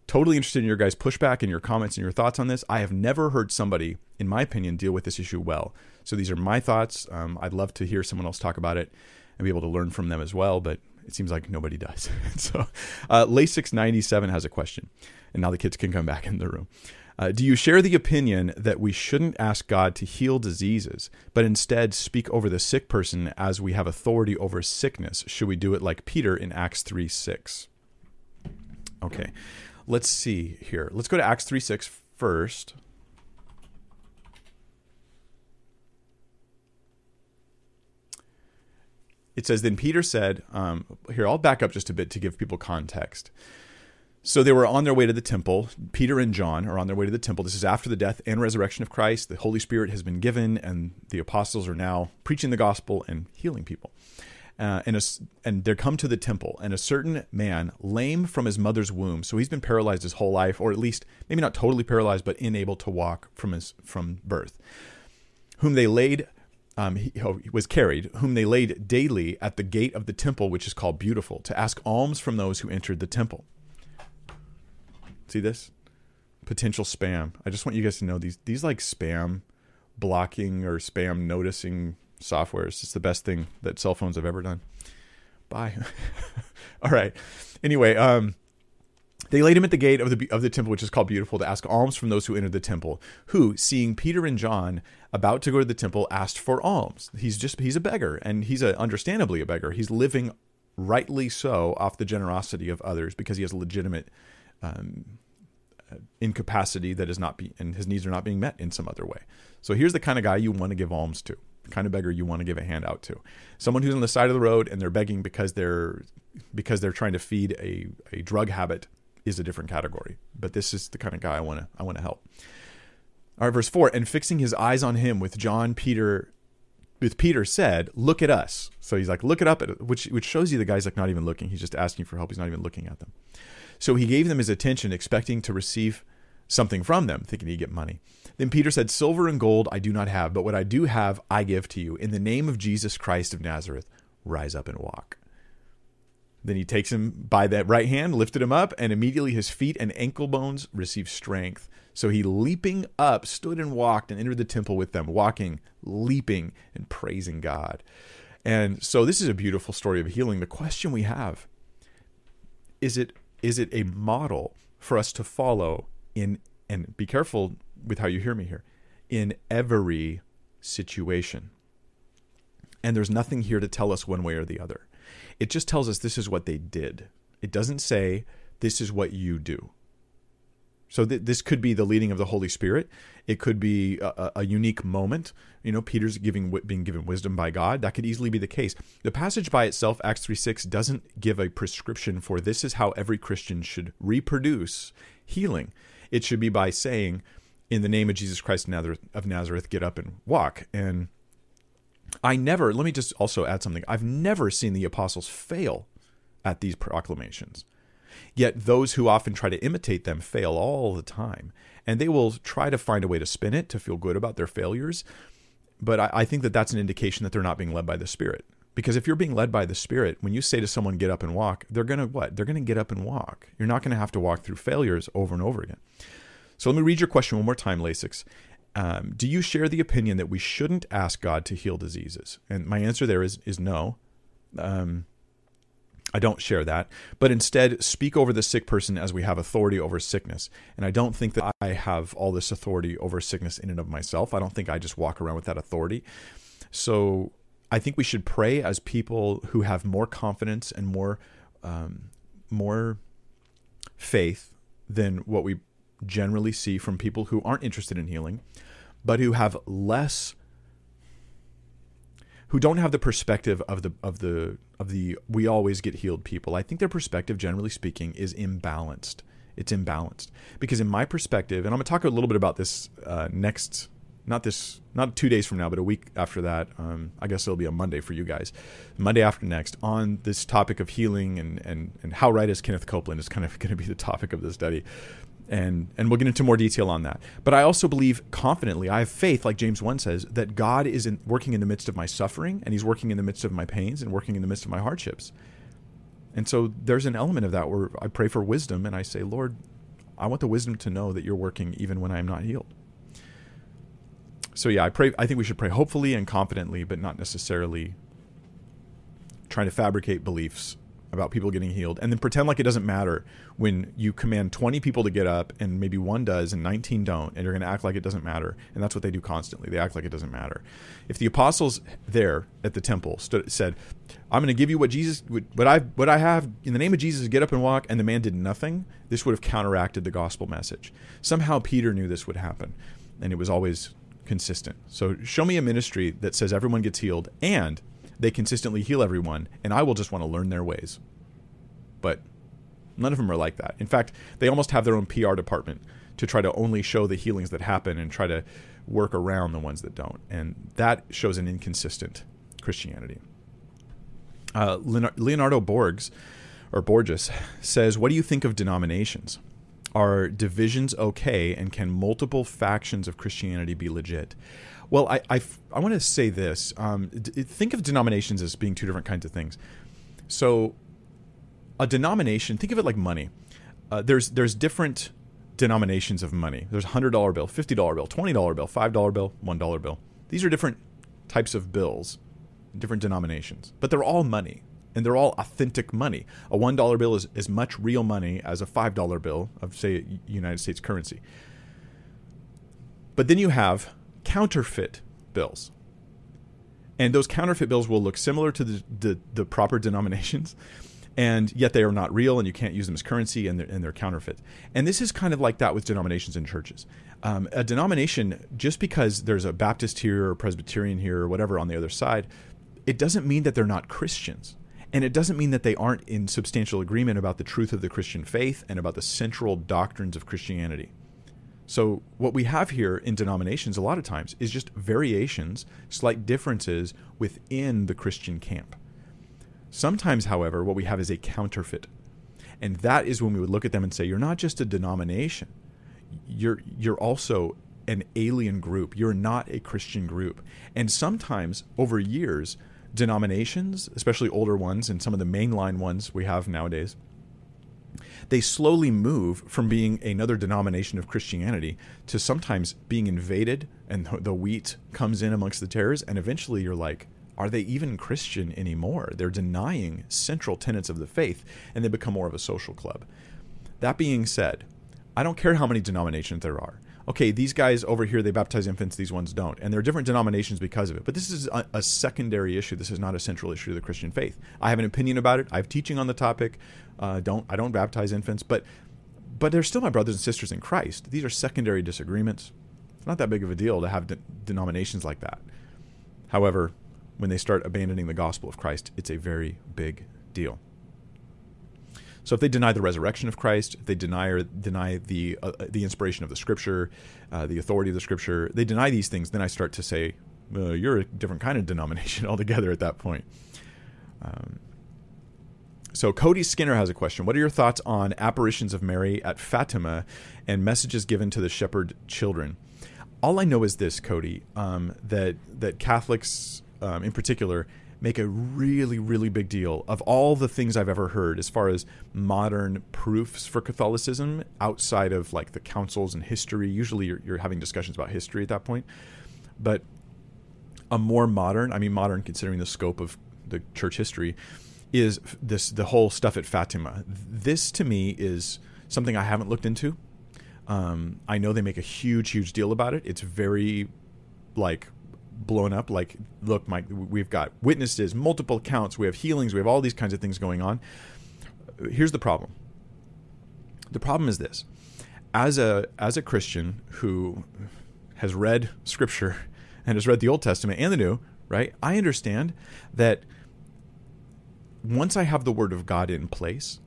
totally interested in your guys pushback and your comments and your thoughts on this. I have never heard somebody in my opinion deal with this issue well. So these are my thoughts. Um, I'd love to hear someone else talk about it and be able to learn from them as well but it seems like nobody does. So uh, Lasix97 has a question and now the kids can come back in the room. Uh, do you share the opinion that we shouldn't ask God to heal diseases, but instead speak over the sick person as we have authority over sickness? Should we do it like Peter in Acts 3 6? Okay, let's see here. Let's go to Acts 3 6 first. It says, Then Peter said, um, Here, I'll back up just a bit to give people context. So they were on their way to the temple. Peter and John are on their way to the temple. This is after the death and resurrection of Christ. The Holy Spirit has been given, and the apostles are now preaching the gospel and healing people. Uh, and, a, and they come to the temple, and a certain man, lame from his mother's womb, so he's been paralyzed his whole life, or at least maybe not totally paralyzed, but unable to walk from his from birth, whom they laid um, he, he, was carried, whom they laid daily at the gate of the temple, which is called Beautiful, to ask alms from those who entered the temple. See this? Potential spam. I just want you guys to know these these like spam blocking or spam noticing software is just the best thing that cell phones have ever done. Bye. All right. Anyway, um they laid him at the gate of the of the temple, which is called Beautiful, to ask alms from those who entered the temple. Who, seeing Peter and John about to go to the temple, asked for alms. He's just he's a beggar, and he's a, understandably a beggar. He's living rightly so off the generosity of others because he has a legitimate um, incapacity that is not be and his needs are not being met in some other way. So here's the kind of guy you want to give alms to, kind of beggar you want to give a handout to, someone who's on the side of the road and they're begging because they're because they're trying to feed a, a drug habit is a different category. But this is the kind of guy I want to I want to help. All right, verse four, and fixing his eyes on him with John, Peter, with Peter said, "Look at us." So he's like, "Look it up," which which shows you the guy's like not even looking. He's just asking for help. He's not even looking at them. So he gave them his attention, expecting to receive something from them, thinking he'd get money. Then Peter said, Silver and gold I do not have, but what I do have I give to you. In the name of Jesus Christ of Nazareth, rise up and walk. Then he takes him by that right hand, lifted him up, and immediately his feet and ankle bones received strength. So he, leaping up, stood and walked and entered the temple with them, walking, leaping, and praising God. And so this is a beautiful story of healing. The question we have is it is it a model for us to follow in and be careful with how you hear me here in every situation and there's nothing here to tell us one way or the other it just tells us this is what they did it doesn't say this is what you do so th- this could be the leading of the Holy Spirit. It could be a, a, unique moment. You know, Peter's giving being given wisdom by God. That could easily be the case. The passage by itself, Acts three six, doesn't give a prescription for this is how every Christian should reproduce healing. It should be by saying, "In the name of Jesus Christ of Nazareth, get up and walk." And I never. Let me just also add something. I've never seen the apostles fail at these proclamations. Yet those who often try to imitate them fail all the time. And they will try to find a way to spin it to feel good about their failures. But I, I think that that's an indication that they're not being led by the Spirit. Because if you're being led by the Spirit, when you say to someone, get up and walk, they're going to what? They're going to get up and walk. You're not going to have to walk through failures over and over again. So let me read your question one more time, Lasix. Um, do you share the opinion that we shouldn't ask God to heal diseases? And my answer there is is no. Um, I don't share that, but instead speak over the sick person as we have authority over sickness. And I don't think that I have all this authority over sickness in and of myself. I don't think I just walk around with that authority. So I think we should pray as people who have more confidence and more um, more faith than what we generally see from people who aren't interested in healing, but who have less who don't have the perspective of the of the of the we always get healed people. I think their perspective, generally speaking, is imbalanced. It's imbalanced because, in my perspective, and I'm going to talk a little bit about this uh, next, not this, not two days from now, but a week after that. Um, I guess it'll be a Monday for you guys, Monday after next, on this topic of healing and and and how right is Kenneth Copeland is kind of going to be the topic of the study and and we'll get into more detail on that. But I also believe confidently, I have faith, like James one says, that God is in, working in the midst of my suffering, and He's working in the midst of my pains, and working in the midst of my hardships. And so there's an element of that where I pray for wisdom, and I say, Lord, I want the wisdom to know that You're working even when I am not healed. So yeah, I pray. I think we should pray hopefully and confidently, but not necessarily trying to fabricate beliefs about people getting healed. And then pretend like it doesn't matter when you command 20 people to get up and maybe one does and 19 don't and you're going to act like it doesn't matter. And that's what they do constantly. They act like it doesn't matter. If the apostles there at the temple stood, said i'm going to give you what jesus would what i what i have in the name of jesus get up and walk and the man did nothing this would have counteracted the gospel message. Somehow peter knew this would happen and it was always consistent so show me a ministry that says everyone gets healed and they consistently heal everyone, and I will just want to learn their ways. But None of them are like that. In fact, they almost have their own PR department to try to only show the healings that happen and try to work around the ones that don't. And that shows an inconsistent Christianity. Uh, Leonardo Borges, or Borges, says, What do you think of denominations? Are divisions okay, and can multiple factions of Christianity be legit? Well, I, I, I want to say this. Um, d- think of denominations as being two different kinds of things. So, a denomination, think of it like money. Uh, there's there's different denominations of money. There's a hundred dollar bill, fifty dollar bill, twenty dollar bill, five dollar bill, one dollar bill. These are different types of bills, different denominations, but they're all money and they're all authentic money. A one dollar bill is as much real money as a five dollar bill of say United States currency. But then you have counterfeit bills. And those counterfeit bills will look similar to the, the, the proper denominations, and yet they are not real and you can't use them as currency and they're, and they're counterfeit. And this is kind of like that with denominations in churches. Um, a denomination, just because there's a Baptist here or Presbyterian here or whatever on the other side, it doesn't mean that they're not Christians. And it doesn't mean that they aren't in substantial agreement about the truth of the Christian faith and about the central doctrines of Christianity. So, what we have here in denominations a lot of times is just variations, slight differences within the Christian camp. Sometimes, however, what we have is a counterfeit. And that is when we would look at them and say, you're not just a denomination, you're, you're also an alien group. You're not a Christian group. And sometimes, over years, denominations, especially older ones and some of the mainline ones we have nowadays, they slowly move from being another denomination of Christianity to sometimes being invaded and the wheat comes in amongst the tares. And eventually you're like, are they even Christian anymore? They're denying central tenets of the faith and they become more of a social club. That being said, I don't care how many denominations there are. Okay, these guys over here, they baptize infants, these ones don't. And there are different denominations because of it. But this is a, a, secondary issue. This is not a central issue of the Christian faith. I have an opinion about it. I have teaching on the topic. Uh, don't I don't baptize infants, but but they're still my brothers and sisters in Christ. These are secondary disagreements. It's not that big of a deal to have de- denominations like that. However, when they start abandoning the gospel of Christ, it's a very big deal. So if they deny the resurrection of Christ, if they deny or deny the uh, the inspiration of the Scripture, uh, the authority of the Scripture, they deny these things, then I start to say, you're a different kind of denomination altogether at that point. Um, so Cody Skinner has a question. What are your thoughts on apparitions of Mary at Fatima and messages given to the shepherd children? All I know is this, Cody, um, that that Catholics um, in particular make a really, really big deal of all the things I've ever heard as far as modern proofs for Catholicism outside of like the councils and history. Usually you're, you're having discussions about history at that point. But a more modern, I mean, modern considering the scope of the church history, is this the whole stuff at Fatima. This to me is something I haven't looked into. Um, I know they make a huge, huge deal about it. It's very like blown up. Like, look, Mike, we've got witnesses, multiple accounts, we have healings, we have all these kinds of things going on. Here's the problem. The problem is this: as a as a Christian who has read Scripture and has read the Old Testament and the New, right? I understand that once I have the Word of God in place,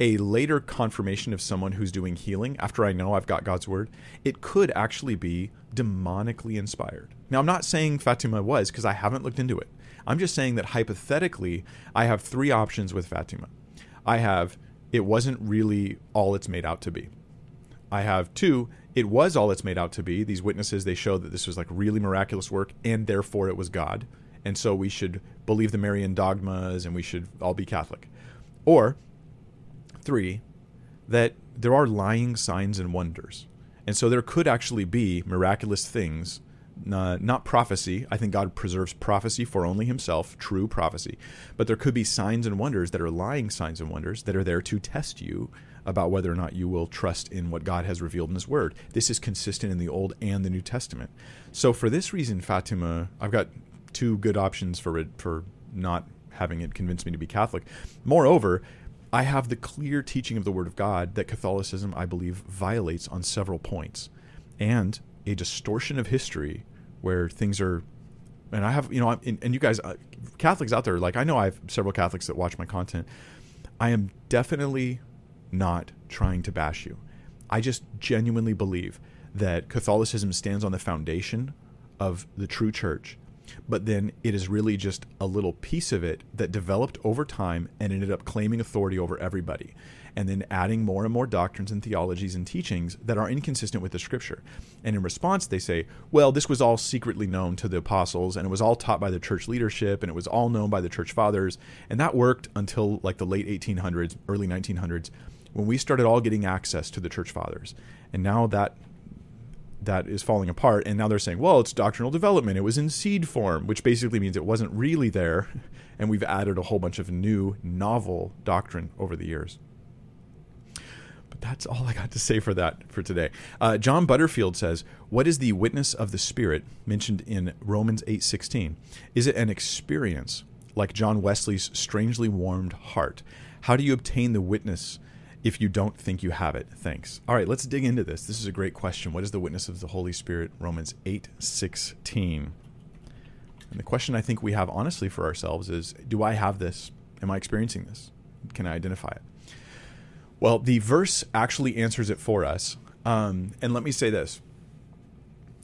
a later confirmation of someone who's doing healing after I know I've got God's Word, it could actually be demonically inspired. Now, I'm not saying Fatima was because I haven't looked into it. I'm just saying that hypothetically, I have three options with Fatima. I have it wasn't really all it's made out to be. I have two, it was all it's made out to be. These witnesses, they show that this was like really miraculous work and therefore it was God. And so we should believe the Marian dogmas and we should all be Catholic. Or three, that there are lying signs and wonders. And so there could actually be miraculous things, uh, not prophecy. I think God preserves prophecy for only Himself, true prophecy. But there could be signs and wonders that are lying signs and wonders that are there to test you about whether or not you will trust in what God has revealed in His Word. This is consistent in the Old and the New Testament. So for this reason, Fatima, I've got two good options for for not having it convince me to be Catholic. Moreover, I have the clear teaching of the Word of God that Catholicism, I believe, violates on several points, and a distortion of history where things are. And I have, you know, and, and you guys, uh, Catholics out there, like I know I have several Catholics that watch my content. I am definitely not trying to bash you. I just genuinely believe that Catholicism stands on the foundation of the true church, but then it is really just a little piece of it that developed over time and ended up claiming authority over everybody and then adding more and more doctrines and theologies and teachings that are inconsistent with the scripture. And in response, they say, well, this was all secretly known to the apostles, and it was all taught by the church leadership, and it was all known by the church fathers. And that worked until like the late 1800s, early 1900s, when we started all getting access to the church fathers. And now that that is falling apart and now they're saying well it's doctrinal development it was in seed form which basically means it wasn't really there and we've added a whole bunch of new novel doctrine over the years that's all I got to say for that for today. Uh, John Butterfield says, "What is the witness of the Spirit mentioned in Romans eight sixteen? Is it an experience like John Wesley's strangely warmed heart? How do you obtain the witness?" If you don't think you have it, thanks. All right, let's dig into this. This is a great question. What is the witness of the Holy Spirit? Romans eight sixteen. And the question I think we have honestly for ourselves is Do I have this? Am I experiencing this? Can I identify it? Well, the verse actually answers it for us. Um, and let me say this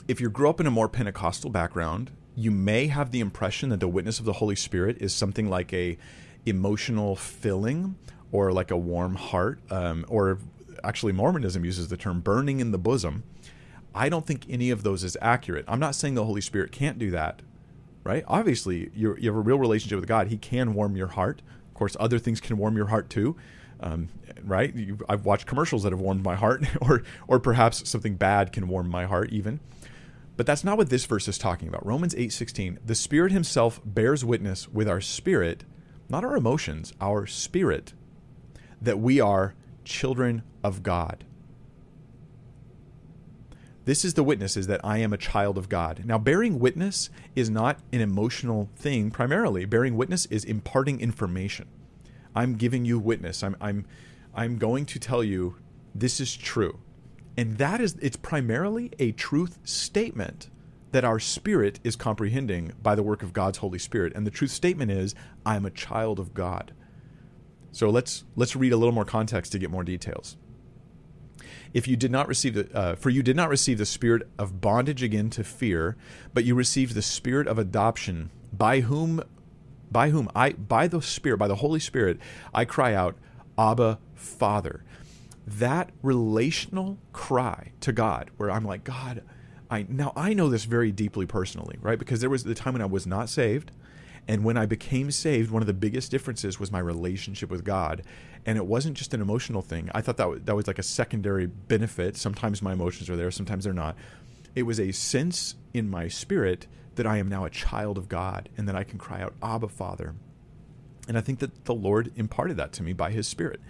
if you grew up in a more Pentecostal background, you may have the impression that the witness of the Holy Spirit is something like a emotional filling or like a warm heart, um, or actually Mormonism uses the term burning in the bosom. I don't think any of those is accurate. I'm not saying the Holy Spirit can't do that, right? Obviously, you have a real relationship with God. He can warm your heart. Of course, other things can warm your heart too. Um, right? You, I've watched commercials that have warmed my heart, or or perhaps something bad can warm my heart even. But that's not what this verse is talking about. Romans 8:16, the Spirit himself bears witness with our spirit, not our emotions, our spirit, that we are children of God. This is the witness is that I am a child of God. Now, bearing witness is not an emotional thing primarily. Bearing witness is imparting information. I'm giving you witness. I'm I'm I'm going to tell you this is true. And that is it's primarily a truth statement that our spirit is comprehending by the work of God's Holy Spirit. And the truth statement is I'm a child of God. So let's let's read a little more context to get more details. If you did not receive the, uh, for you did not receive the spirit of bondage again to fear, but you received the spirit of adoption, by whom by whom I by the Spirit, by the Holy Spirit, I cry out, Abba, Father. That relational cry to God, where I'm like, God, I now I know this very deeply personally, right? Because there was the time when I was not saved, and when I became saved, one of the biggest differences was my relationship with God. And it wasn't just an emotional thing. I thought that was, that was like a secondary benefit. Sometimes my emotions are there, sometimes they're not. It was a sense in my spirit that I am now a child of God and that I can cry out, Abba, Father. And I think that the Lord imparted that to me by his spirit.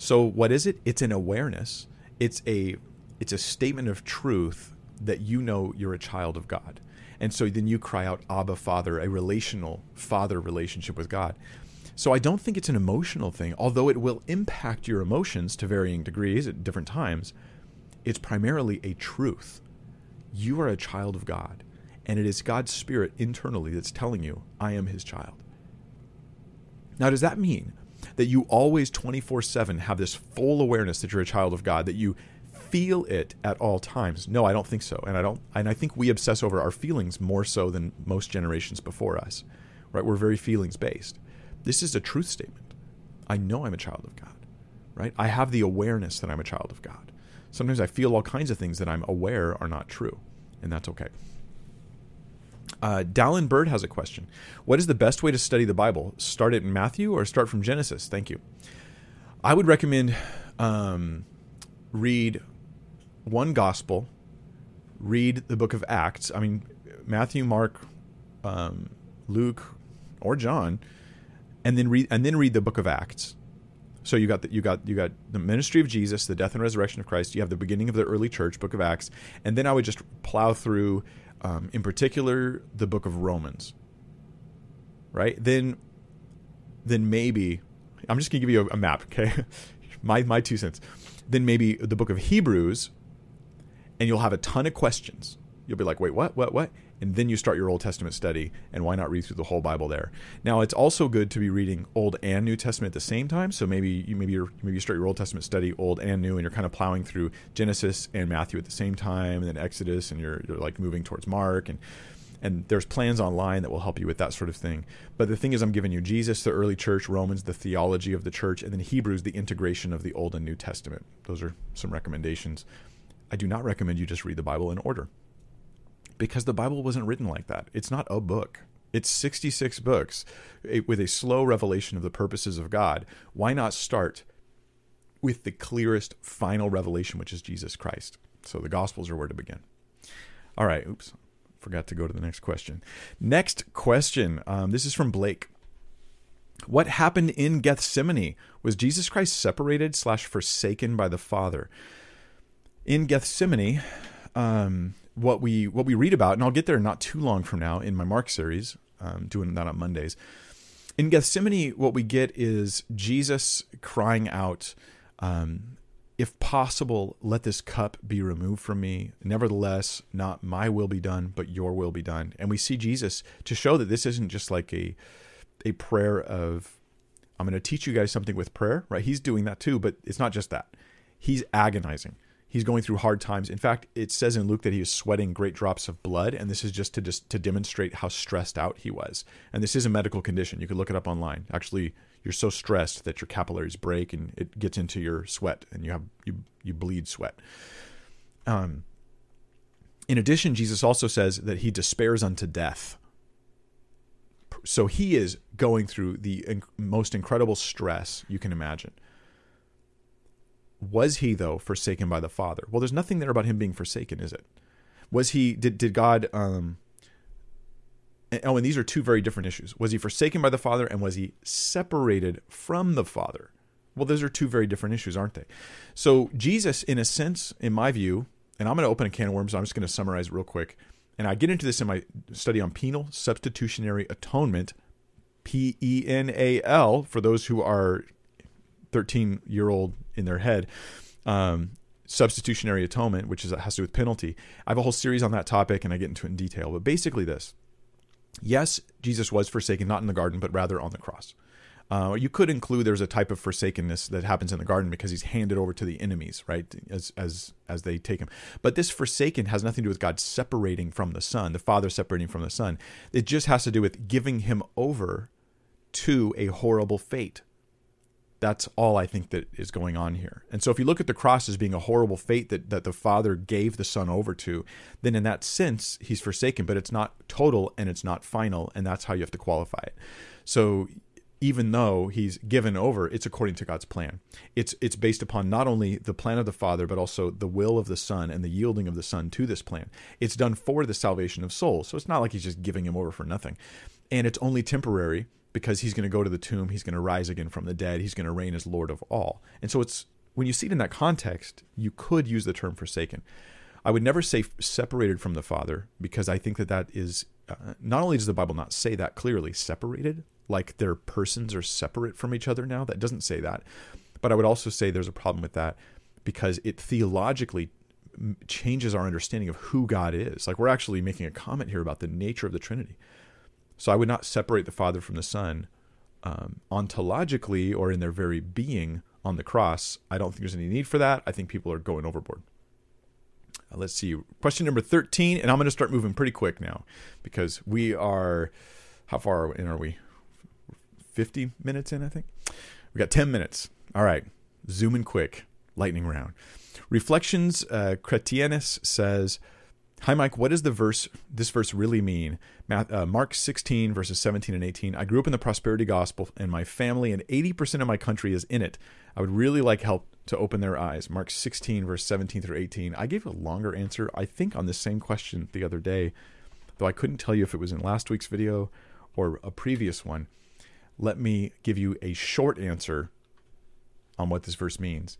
So what is it? It's an awareness. It's a it's a statement of truth that you know you're a child of God. And so then you cry out Abba Father, a relational father relationship with God. So I don't think it's an emotional thing, although it will impact your emotions to varying degrees at different times. It's primarily a truth. You are a child of God and it is God's Spirit internally that's telling you, I am His child. Now, does that mean that you always 24 7 have this full awareness that you're a child of God, that you feel it at all times? No, I don't think so. And I don't and I think we obsess over our feelings more so than most generations before us. Right? We're very feelings based. This is a truth statement. I know I'm a child of God. Right? I have the awareness that I'm a child of God. Sometimes I feel all kinds of things that I'm aware are not true, and that's okay. Uh, Dallin Bird has a question. What is the best way to study the Bible? Start it in Matthew or start from Genesis? Thank you. I would recommend um, read one gospel, read the book of Acts. I mean, Matthew, Mark, um, Luke, or John, and then read and then read the book of Acts. So you got the, you got you got the ministry of Jesus, the death and resurrection of Christ. You have the beginning of the early church, book of Acts, and then I would just plow through um, in particular the book of Romans. Right? Then then maybe I'm just gonna give you a, a map, okay? my my two cents. Then maybe the book of Hebrews, and you'll have a ton of questions. You'll be like, wait, what, what, what? And then you start your Old Testament study, and why not read through the whole Bible there? Now, it's also good to be reading Old and New Testament at the same time. So maybe you maybe you maybe you start your Old Testament study, Old and New, and you're kind of plowing through Genesis and Matthew at the same time, and then Exodus, and you're you're like moving towards Mark and and there's plans online that will help you with that sort of thing. But the thing is, I'm giving you Jesus, the early church, Romans, the theology of the church, and then Hebrews, the integration of the Old and New Testament. Those are some recommendations. I do not recommend you just read the Bible in order because the Bible wasn't written like that. It's not a book. It's 66 books with a slow revelation of the purposes of God. Why not start with the clearest final revelation, which is Jesus Christ? So the Gospels are where to begin. All right, oops, forgot to go to the next question. Next question. Um, this is from Blake. What happened in Gethsemane? Was Jesus Christ separated slash forsaken by the Father? In Gethsemane, um, what we what we read about, and I'll get there not too long from now in my Mark series, um, doing that on Mondays. In Gethsemane, what we get is Jesus crying out, um, if possible, let this cup be removed from me. Nevertheless, not my will be done, but your will be done. And we see Jesus to show that this isn't just like a a prayer of I'm going to teach you guys something with prayer, right? He's doing that too, but it's not just that. He's agonizing. He's going through hard times. In fact, it says in Luke that he was sweating great drops of blood, and this is just to just to demonstrate how stressed out he was. And this is a medical condition. You could look it up online. Actually, you're so stressed that your capillaries break and it gets into your sweat and you have you you bleed sweat. Um, in addition, Jesus also says that he despairs unto death. So he is going through the most incredible stress you can imagine. Was he though forsaken by the Father? Well, there's nothing there about him being forsaken, is it? Was he did did God um oh, and these are two very different issues. Was he forsaken by the Father and was he separated from the Father? Well, those are two very different issues, aren't they? So, Jesus, in a sense, in my view, and I'm going to open a can of worms, I'm just going to summarize real quick. And I get into this in my study on penal substitutionary atonement, P E N A L, for those who are 13 year old in their head. Um, substitutionary atonement, which is has to do with penalty. I have a whole series on that topic, and I get into it in detail. But basically, this yes, Jesus was forsaken, not in the garden, but rather on the cross. Uh, you could include there's a type of forsakenness that happens in the garden because he's handed over to the enemies, right? As as as they take him. But this forsaken has nothing to do with God separating from the Son, the Father separating from the Son. It just has to do with giving him over to a horrible fate. That's all I think that is going on here. And so if you look at the cross as being a horrible fate that, that the Father gave the Son over to, then in that sense, he's forsaken, but it's not total and it's not final, and that's how you have to qualify it. So even though he's given over, it's according to God's plan. It's it's based upon not only the plan of the Father, but also the will of the Son and the yielding of the Son to this plan. It's done for the salvation of souls. So it's not like he's just giving him over for nothing. And it's only temporary because he's going to go to the tomb, he's going to rise again from the dead, he's going to reign as Lord of all. And so it's when you see it in that context, you could use the term forsaken. I would never say separated from the Father because I think that that is uh, not only does the Bible not say that clearly, separated, like their persons are separate from each other now. That doesn't say that. But I would also say there's a problem with that because it theologically changes our understanding of who God is. Like we're actually making a comment here about the nature of the Trinity. So I would not separate the Father from the Son um, ontologically or in their very being on the cross. I don't think there's any need for that. I think people are going overboard. Uh, let's see. Question number 13, and I'm going to start moving pretty quick now because we are, how far in are we? 50 minutes in, I think. We got 10 minutes. All right. Zooming quick. Lightning round. Reflections, uh, Cretienes says, Hi, Mike. What does the verse, this verse really mean? Uh, Mark 16, verses 17 and 18. I grew up in the prosperity gospel, and my family and 80% of my country is in it. I would really like help to open their eyes. Mark 16, verse 17 through 18. I gave a longer answer, I think, on the same question the other day, though I couldn't tell you if it was in last week's video or a previous one. Let me give you a short answer on what this verse means.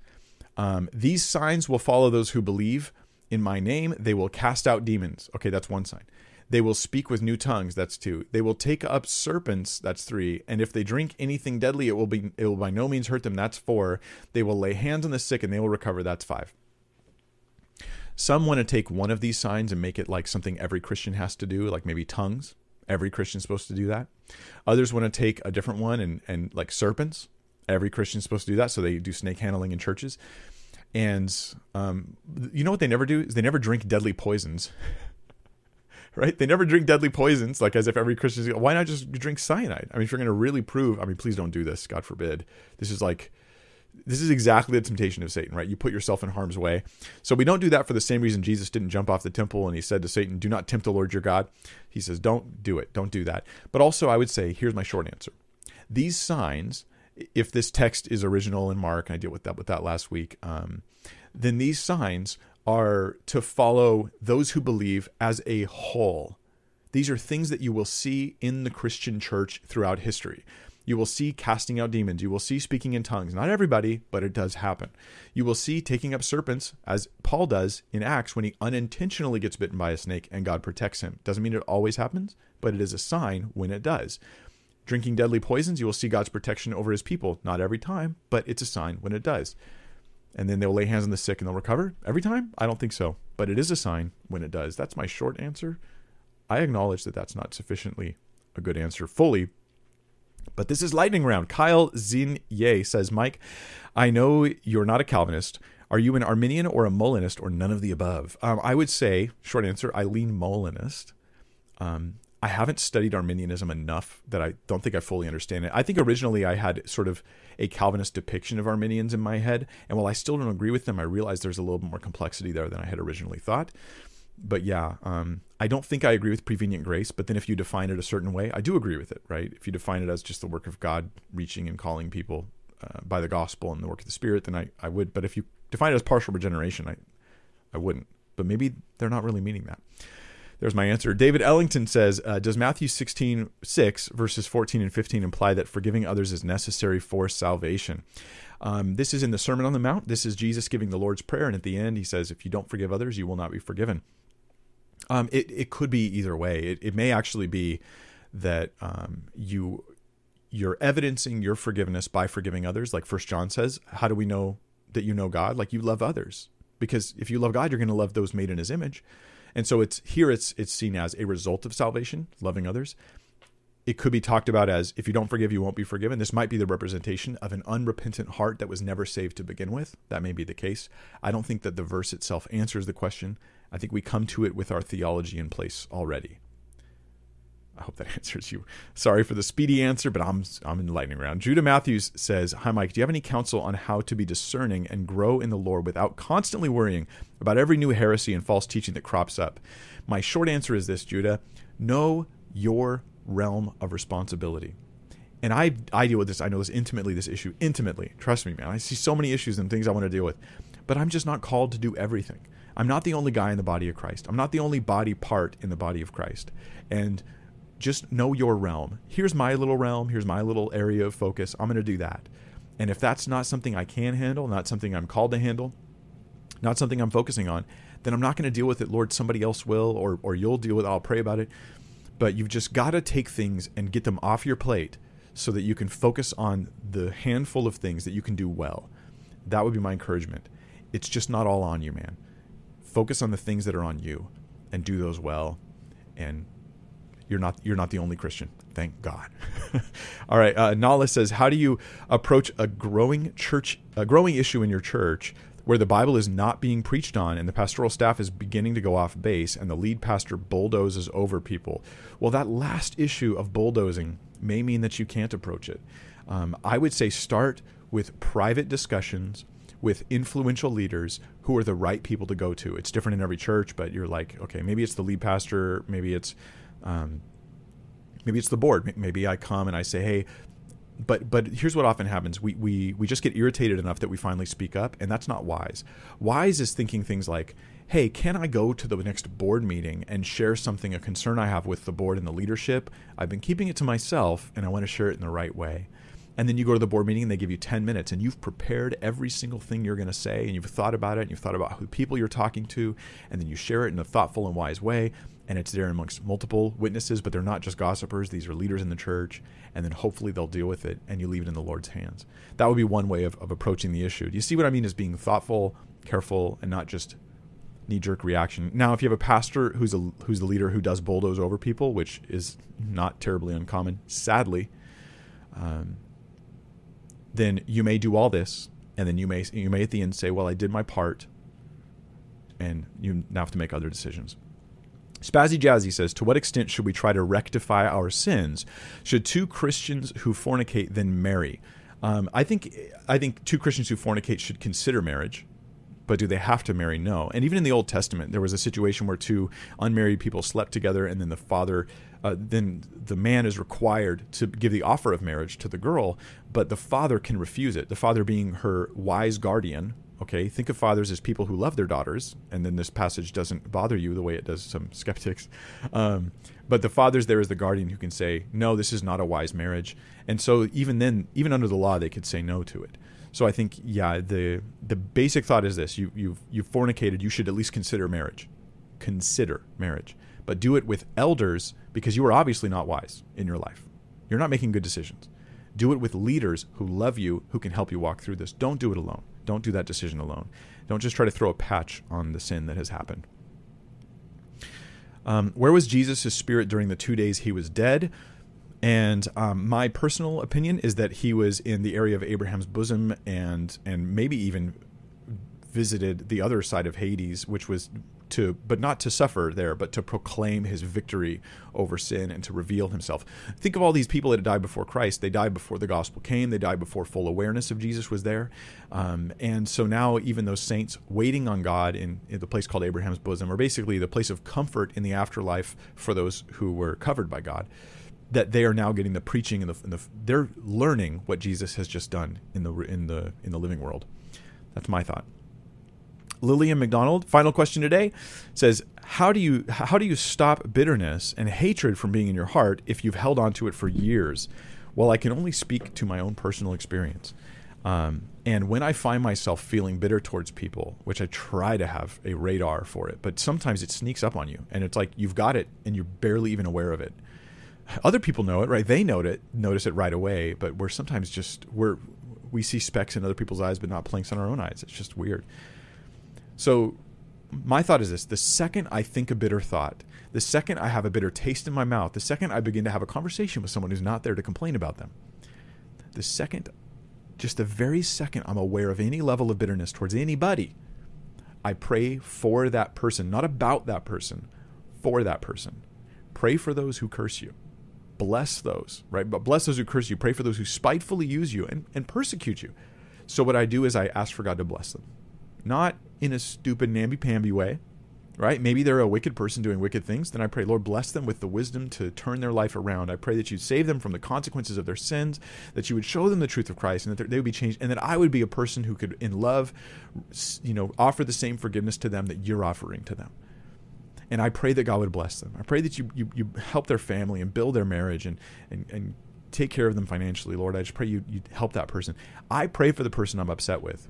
Um, These signs will follow those who believe in my name, they will cast out demons. Okay, that's one sign. They will speak with new tongues. That's two. They will take up serpents. That's three. And if they drink anything deadly, it will be it will by no means hurt them. That's four. They will lay hands on the sick and they will recover. That's five. Some want to take one of these signs and make it like something every Christian has to do, like maybe tongues. Every Christian's supposed to do that. Others want to take a different one and, and like serpents. Every Christian's supposed to do that. So they do snake handling in churches. And um, you know what they never do is they never drink deadly poisons. right? They never drink deadly poisons, like as if every Christian is. Why not just drink cyanide? I mean, if you're going to really prove, I mean, please don't do this. God forbid. This is like this is exactly the temptation of Satan, right? You put yourself in harm's way. So we don't do that for the same reason Jesus didn't jump off the temple and he said to Satan, Do not tempt the Lord your God. He says, Don't do it. Don't do that. But also, I would say, here's my short answer. These signs, if this text is original in Mark, and I dealt with that with that last week, um, then these signs are to follow those who believe as a whole. These are things that you will see in the Christian church throughout history. You will see casting out demons. You will see speaking in tongues. Not everybody, but it does happen. You will see taking up serpents, as Paul does in Acts when he unintentionally gets bitten by a snake and God protects him. Doesn't mean it always happens, but it is a sign when it does. Drinking deadly poisons, you will see God's protection over his people. Not every time, but it's a sign when it does. And then they'll lay hands on the sick and they'll recover. Every time? I don't think so. But it is a sign when it does. That's my short answer. I acknowledge that that's not sufficiently a good answer fully, but this is lightning round. Kyle Zinye says, Mike, I know you're not a Calvinist. Are you an Arminian or a Molinist or none of the above? Um, I would say, short answer, I lean Molinist. Um, I haven't studied Arminianism enough that I don't think I fully understand it. I think originally I had sort of a Calvinist depiction of Arminians in my head. And while I still don't agree with them, I realize there's a little bit more complexity there than I had originally thought but yeah, um, I don't think I agree with prevenient grace. But then if you define it a certain way, I do agree with it, right? If you define it as just the work of God reaching and calling people uh, by the gospel and the work of the Spirit, then I, I would. But if you define it as partial regeneration, I, I wouldn't. But maybe they're not really meaning that. There's my answer. David Ellington says, uh, Does Matthew 16, 6, verses 14 and 15 imply that forgiving others is necessary for salvation? Um, this is in the Sermon on the Mount. This is Jesus giving the Lord's Prayer. And at the end, he says, If you don't forgive others, you will not be forgiven. Um, it it could be either way. It it may actually be that um, you you're evidencing your forgiveness by forgiving others, like First John says. How do we know that you know God? Like you love others, because if you love God, you're going to love those made in His image. And so it's here. It's it's seen as a result of salvation, loving others. It could be talked about as if you don't forgive, you won't be forgiven. This might be the representation of an unrepentant heart that was never saved to begin with. That may be the case. I don't think that the verse itself answers the question. I think we come to it with our theology in place already. I hope that answers you. Sorry for the speedy answer, but I'm I'm in the lightning round. Judah Matthews says, "Hi Mike, do you have any counsel on how to be discerning and grow in the Lord without constantly worrying about every new heresy and false teaching that crops up?" My short answer is this, Judah: Know your realm of responsibility. And I I deal with this. I know this intimately. This issue intimately. Trust me, man. I see so many issues and things I want to deal with, but I'm just not called to do everything. I'm not the only guy in the body of Christ. I'm not the only body part in the body of Christ. And just know your realm. Here's my little realm. Here's my little area of focus. I'm going to do that. And if that's not something I can handle, not something I'm called to handle, not something I'm focusing on, then I'm not going to deal with it. Lord, somebody else will, or, or you'll deal with it. I'll pray about it. But you've just got to take things and get them off your plate so that you can focus on the handful of things that you can do well. That would be my encouragement. It's just not all on you, man focus on the things that are on you and do those well and you're not you're not the only Christian. Thank God. All right, uh, Nala says, how do you approach a growing church, a growing issue in your church where the Bible is not being preached on and the pastoral staff is beginning to go off base and the lead pastor bulldozes over people? Well, that last issue of bulldozing may mean that you can't approach it. Um, I would say start with private discussions with influential leaders who are the right people to go to. It's different in every church, but you're like, okay, maybe it's the lead pastor, maybe it's um, maybe it's the board. Maybe I come and I say, hey, but but here's what often happens: we we we just get irritated enough that we finally speak up, and that's not wise. Wise is thinking things like, hey, can I go to the next board meeting and share something, a concern I have with the board and the leadership? I've been keeping it to myself, and I want to share it in the right way and then you go to the board meeting and they give you 10 minutes and you've prepared every single thing you're going to say and you've thought about it and you've thought about who people you're talking to and then you share it in a thoughtful and wise way and it's there amongst multiple witnesses but they're not just gossipers these are leaders in the church and then hopefully they'll deal with it and you leave it in the lord's hands that would be one way of, of approaching the issue do you see what i mean as being thoughtful careful and not just knee jerk reaction. Now, if you have a pastor who's a who's the leader who does bulldoze over people, which is not terribly uncommon, sadly, um, then you may do all this, and then you may you may at the end say, "Well, I did my part," and you now have to make other decisions. Spazzy Jazzy says, To what extent should we try to rectify our sins? Should two Christians who fornicate then marry? Um, I think I think two Christians who fornicate should consider marriage, but do they have to marry? No. And even in the Old Testament, there was a situation where two unmarried people slept together, and then the father, uh, then the man is required to give the offer of marriage to the girl, but the father can refuse it. The father being her wise guardian, Okay, think of fathers as people who love their daughters, and then this passage doesn't bother you the way it does some skeptics. Um, but the father's there as the guardian who can say, no, this is not a wise marriage. And so even then, even under the law, they could say no to it. So I think, yeah, the the basic thought is this: you you've you've fornicated, you should at least consider marriage, consider marriage, but do it with elders because you are obviously not wise in your life. You're not making good decisions. Do it with leaders who love you, who can help you walk through this. Don't do it alone. Don't do that decision alone. Don't just try to throw a patch on the sin that has happened. Um, where was Jesus' spirit during the two days he was dead? And um, my personal opinion is that he was in the area of Abraham's bosom and and maybe even visited the other side of Hades, which was to but not to suffer there, but to proclaim his victory over sin and to reveal himself. Think of all these people that had died before Christ. They died before the gospel came. They died before full awareness of Jesus was there. Um, and so now even those saints waiting on God in, in the place called Abraham's bosom, or basically the place of comfort in the afterlife for those who were covered by God that they are now getting the preaching and the, and the, they're learning what Jesus has just done in the in the in the living world. That's my thought. Lillian McDonald, final question today, says, "How do you how do you stop bitterness and hatred from being in your heart if you've held on to it for years?" Well, I can only speak to my own personal experience. Um, and when I find myself feeling bitter towards people, which I try to have a radar for it, but sometimes it sneaks up on you, and it's like you've got it and you're barely even aware of it. Other people know it, right? They note it, notice it right away, but we're sometimes just we're we see specks in other people's eyes, but not planks in our own eyes. It's just weird. So my thought is this the second I think a bitter thought, the second I have a bitter taste in my mouth, the second I begin to have a conversation with someone who's not there to complain about them, the second, just the very second I'm aware of any level of bitterness towards anybody, I pray for that person, not about that person, for that person. Pray for those who curse you. Bless those, right? But bless those who curse you. Pray for those who spitefully use you and, and persecute you. So what I do is I ask for God to bless them not in a stupid namby-pamby way, right? Maybe they're a wicked person doing wicked things. Then I pray, Lord, bless them with the wisdom to turn their life around. I pray that you'd save them from the consequences of their sins, that you would show them the truth of Christ, and that they would be changed, and that I would be a person who could, in love, you know, offer the same forgiveness to them that you're offering to them. And I pray that God would bless them. I pray that you, you, you help their family and build their marriage and, and, and take care of them financially, Lord. I just pray you, you help that person. I pray for the person I'm upset with.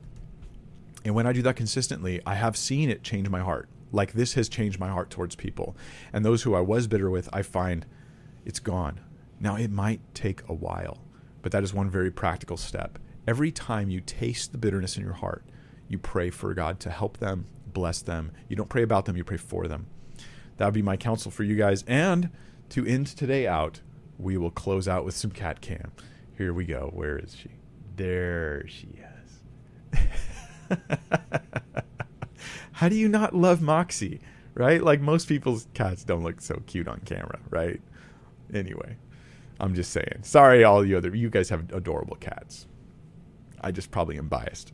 And when I do that consistently, I have seen it change my heart. Like this has changed my heart towards people. And those who I was bitter with, I find it's gone. Now, it might take a while, but that is one very practical step. Every time you taste the bitterness in your heart, you pray for God to help them, bless them. You don't pray about them, you pray for them. That would be my counsel for you guys. And to end today out, we will close out with some cat cam. Here we go. Where is she? There she is. How do you not love Moxie? Right? Like most people's cats don't look so cute on camera, right? Anyway, I'm just saying. Sorry, all you other you guys have adorable cats. I just probably am biased.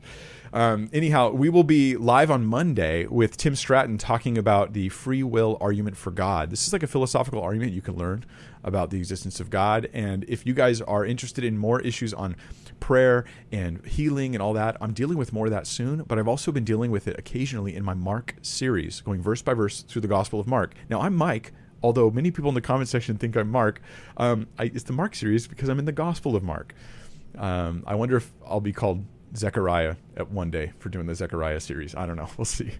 Um, anyhow, we will be live on Monday with Tim Stratton talking about the free will argument for God. This is like a philosophical argument you can learn about the existence of God. And if you guys are interested in more issues on prayer and healing and all that, I'm dealing with more of that soon. But I've also been dealing with it occasionally in my Mark series, going verse by verse through the Gospel of Mark. Now, I'm Mike although many people in the comment section think I'm Mark, um, I, it's the Mark series because I'm in the Gospel of Mark. Um, I wonder if I'll be called Zechariah at one day for doing the Zechariah series. I don't know. We'll see.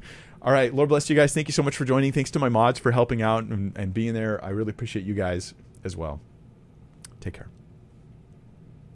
All right. Lord bless you guys. Thank you so much for joining. Thanks to my mods for helping out and, and being there. I really appreciate you guys as well. Take care.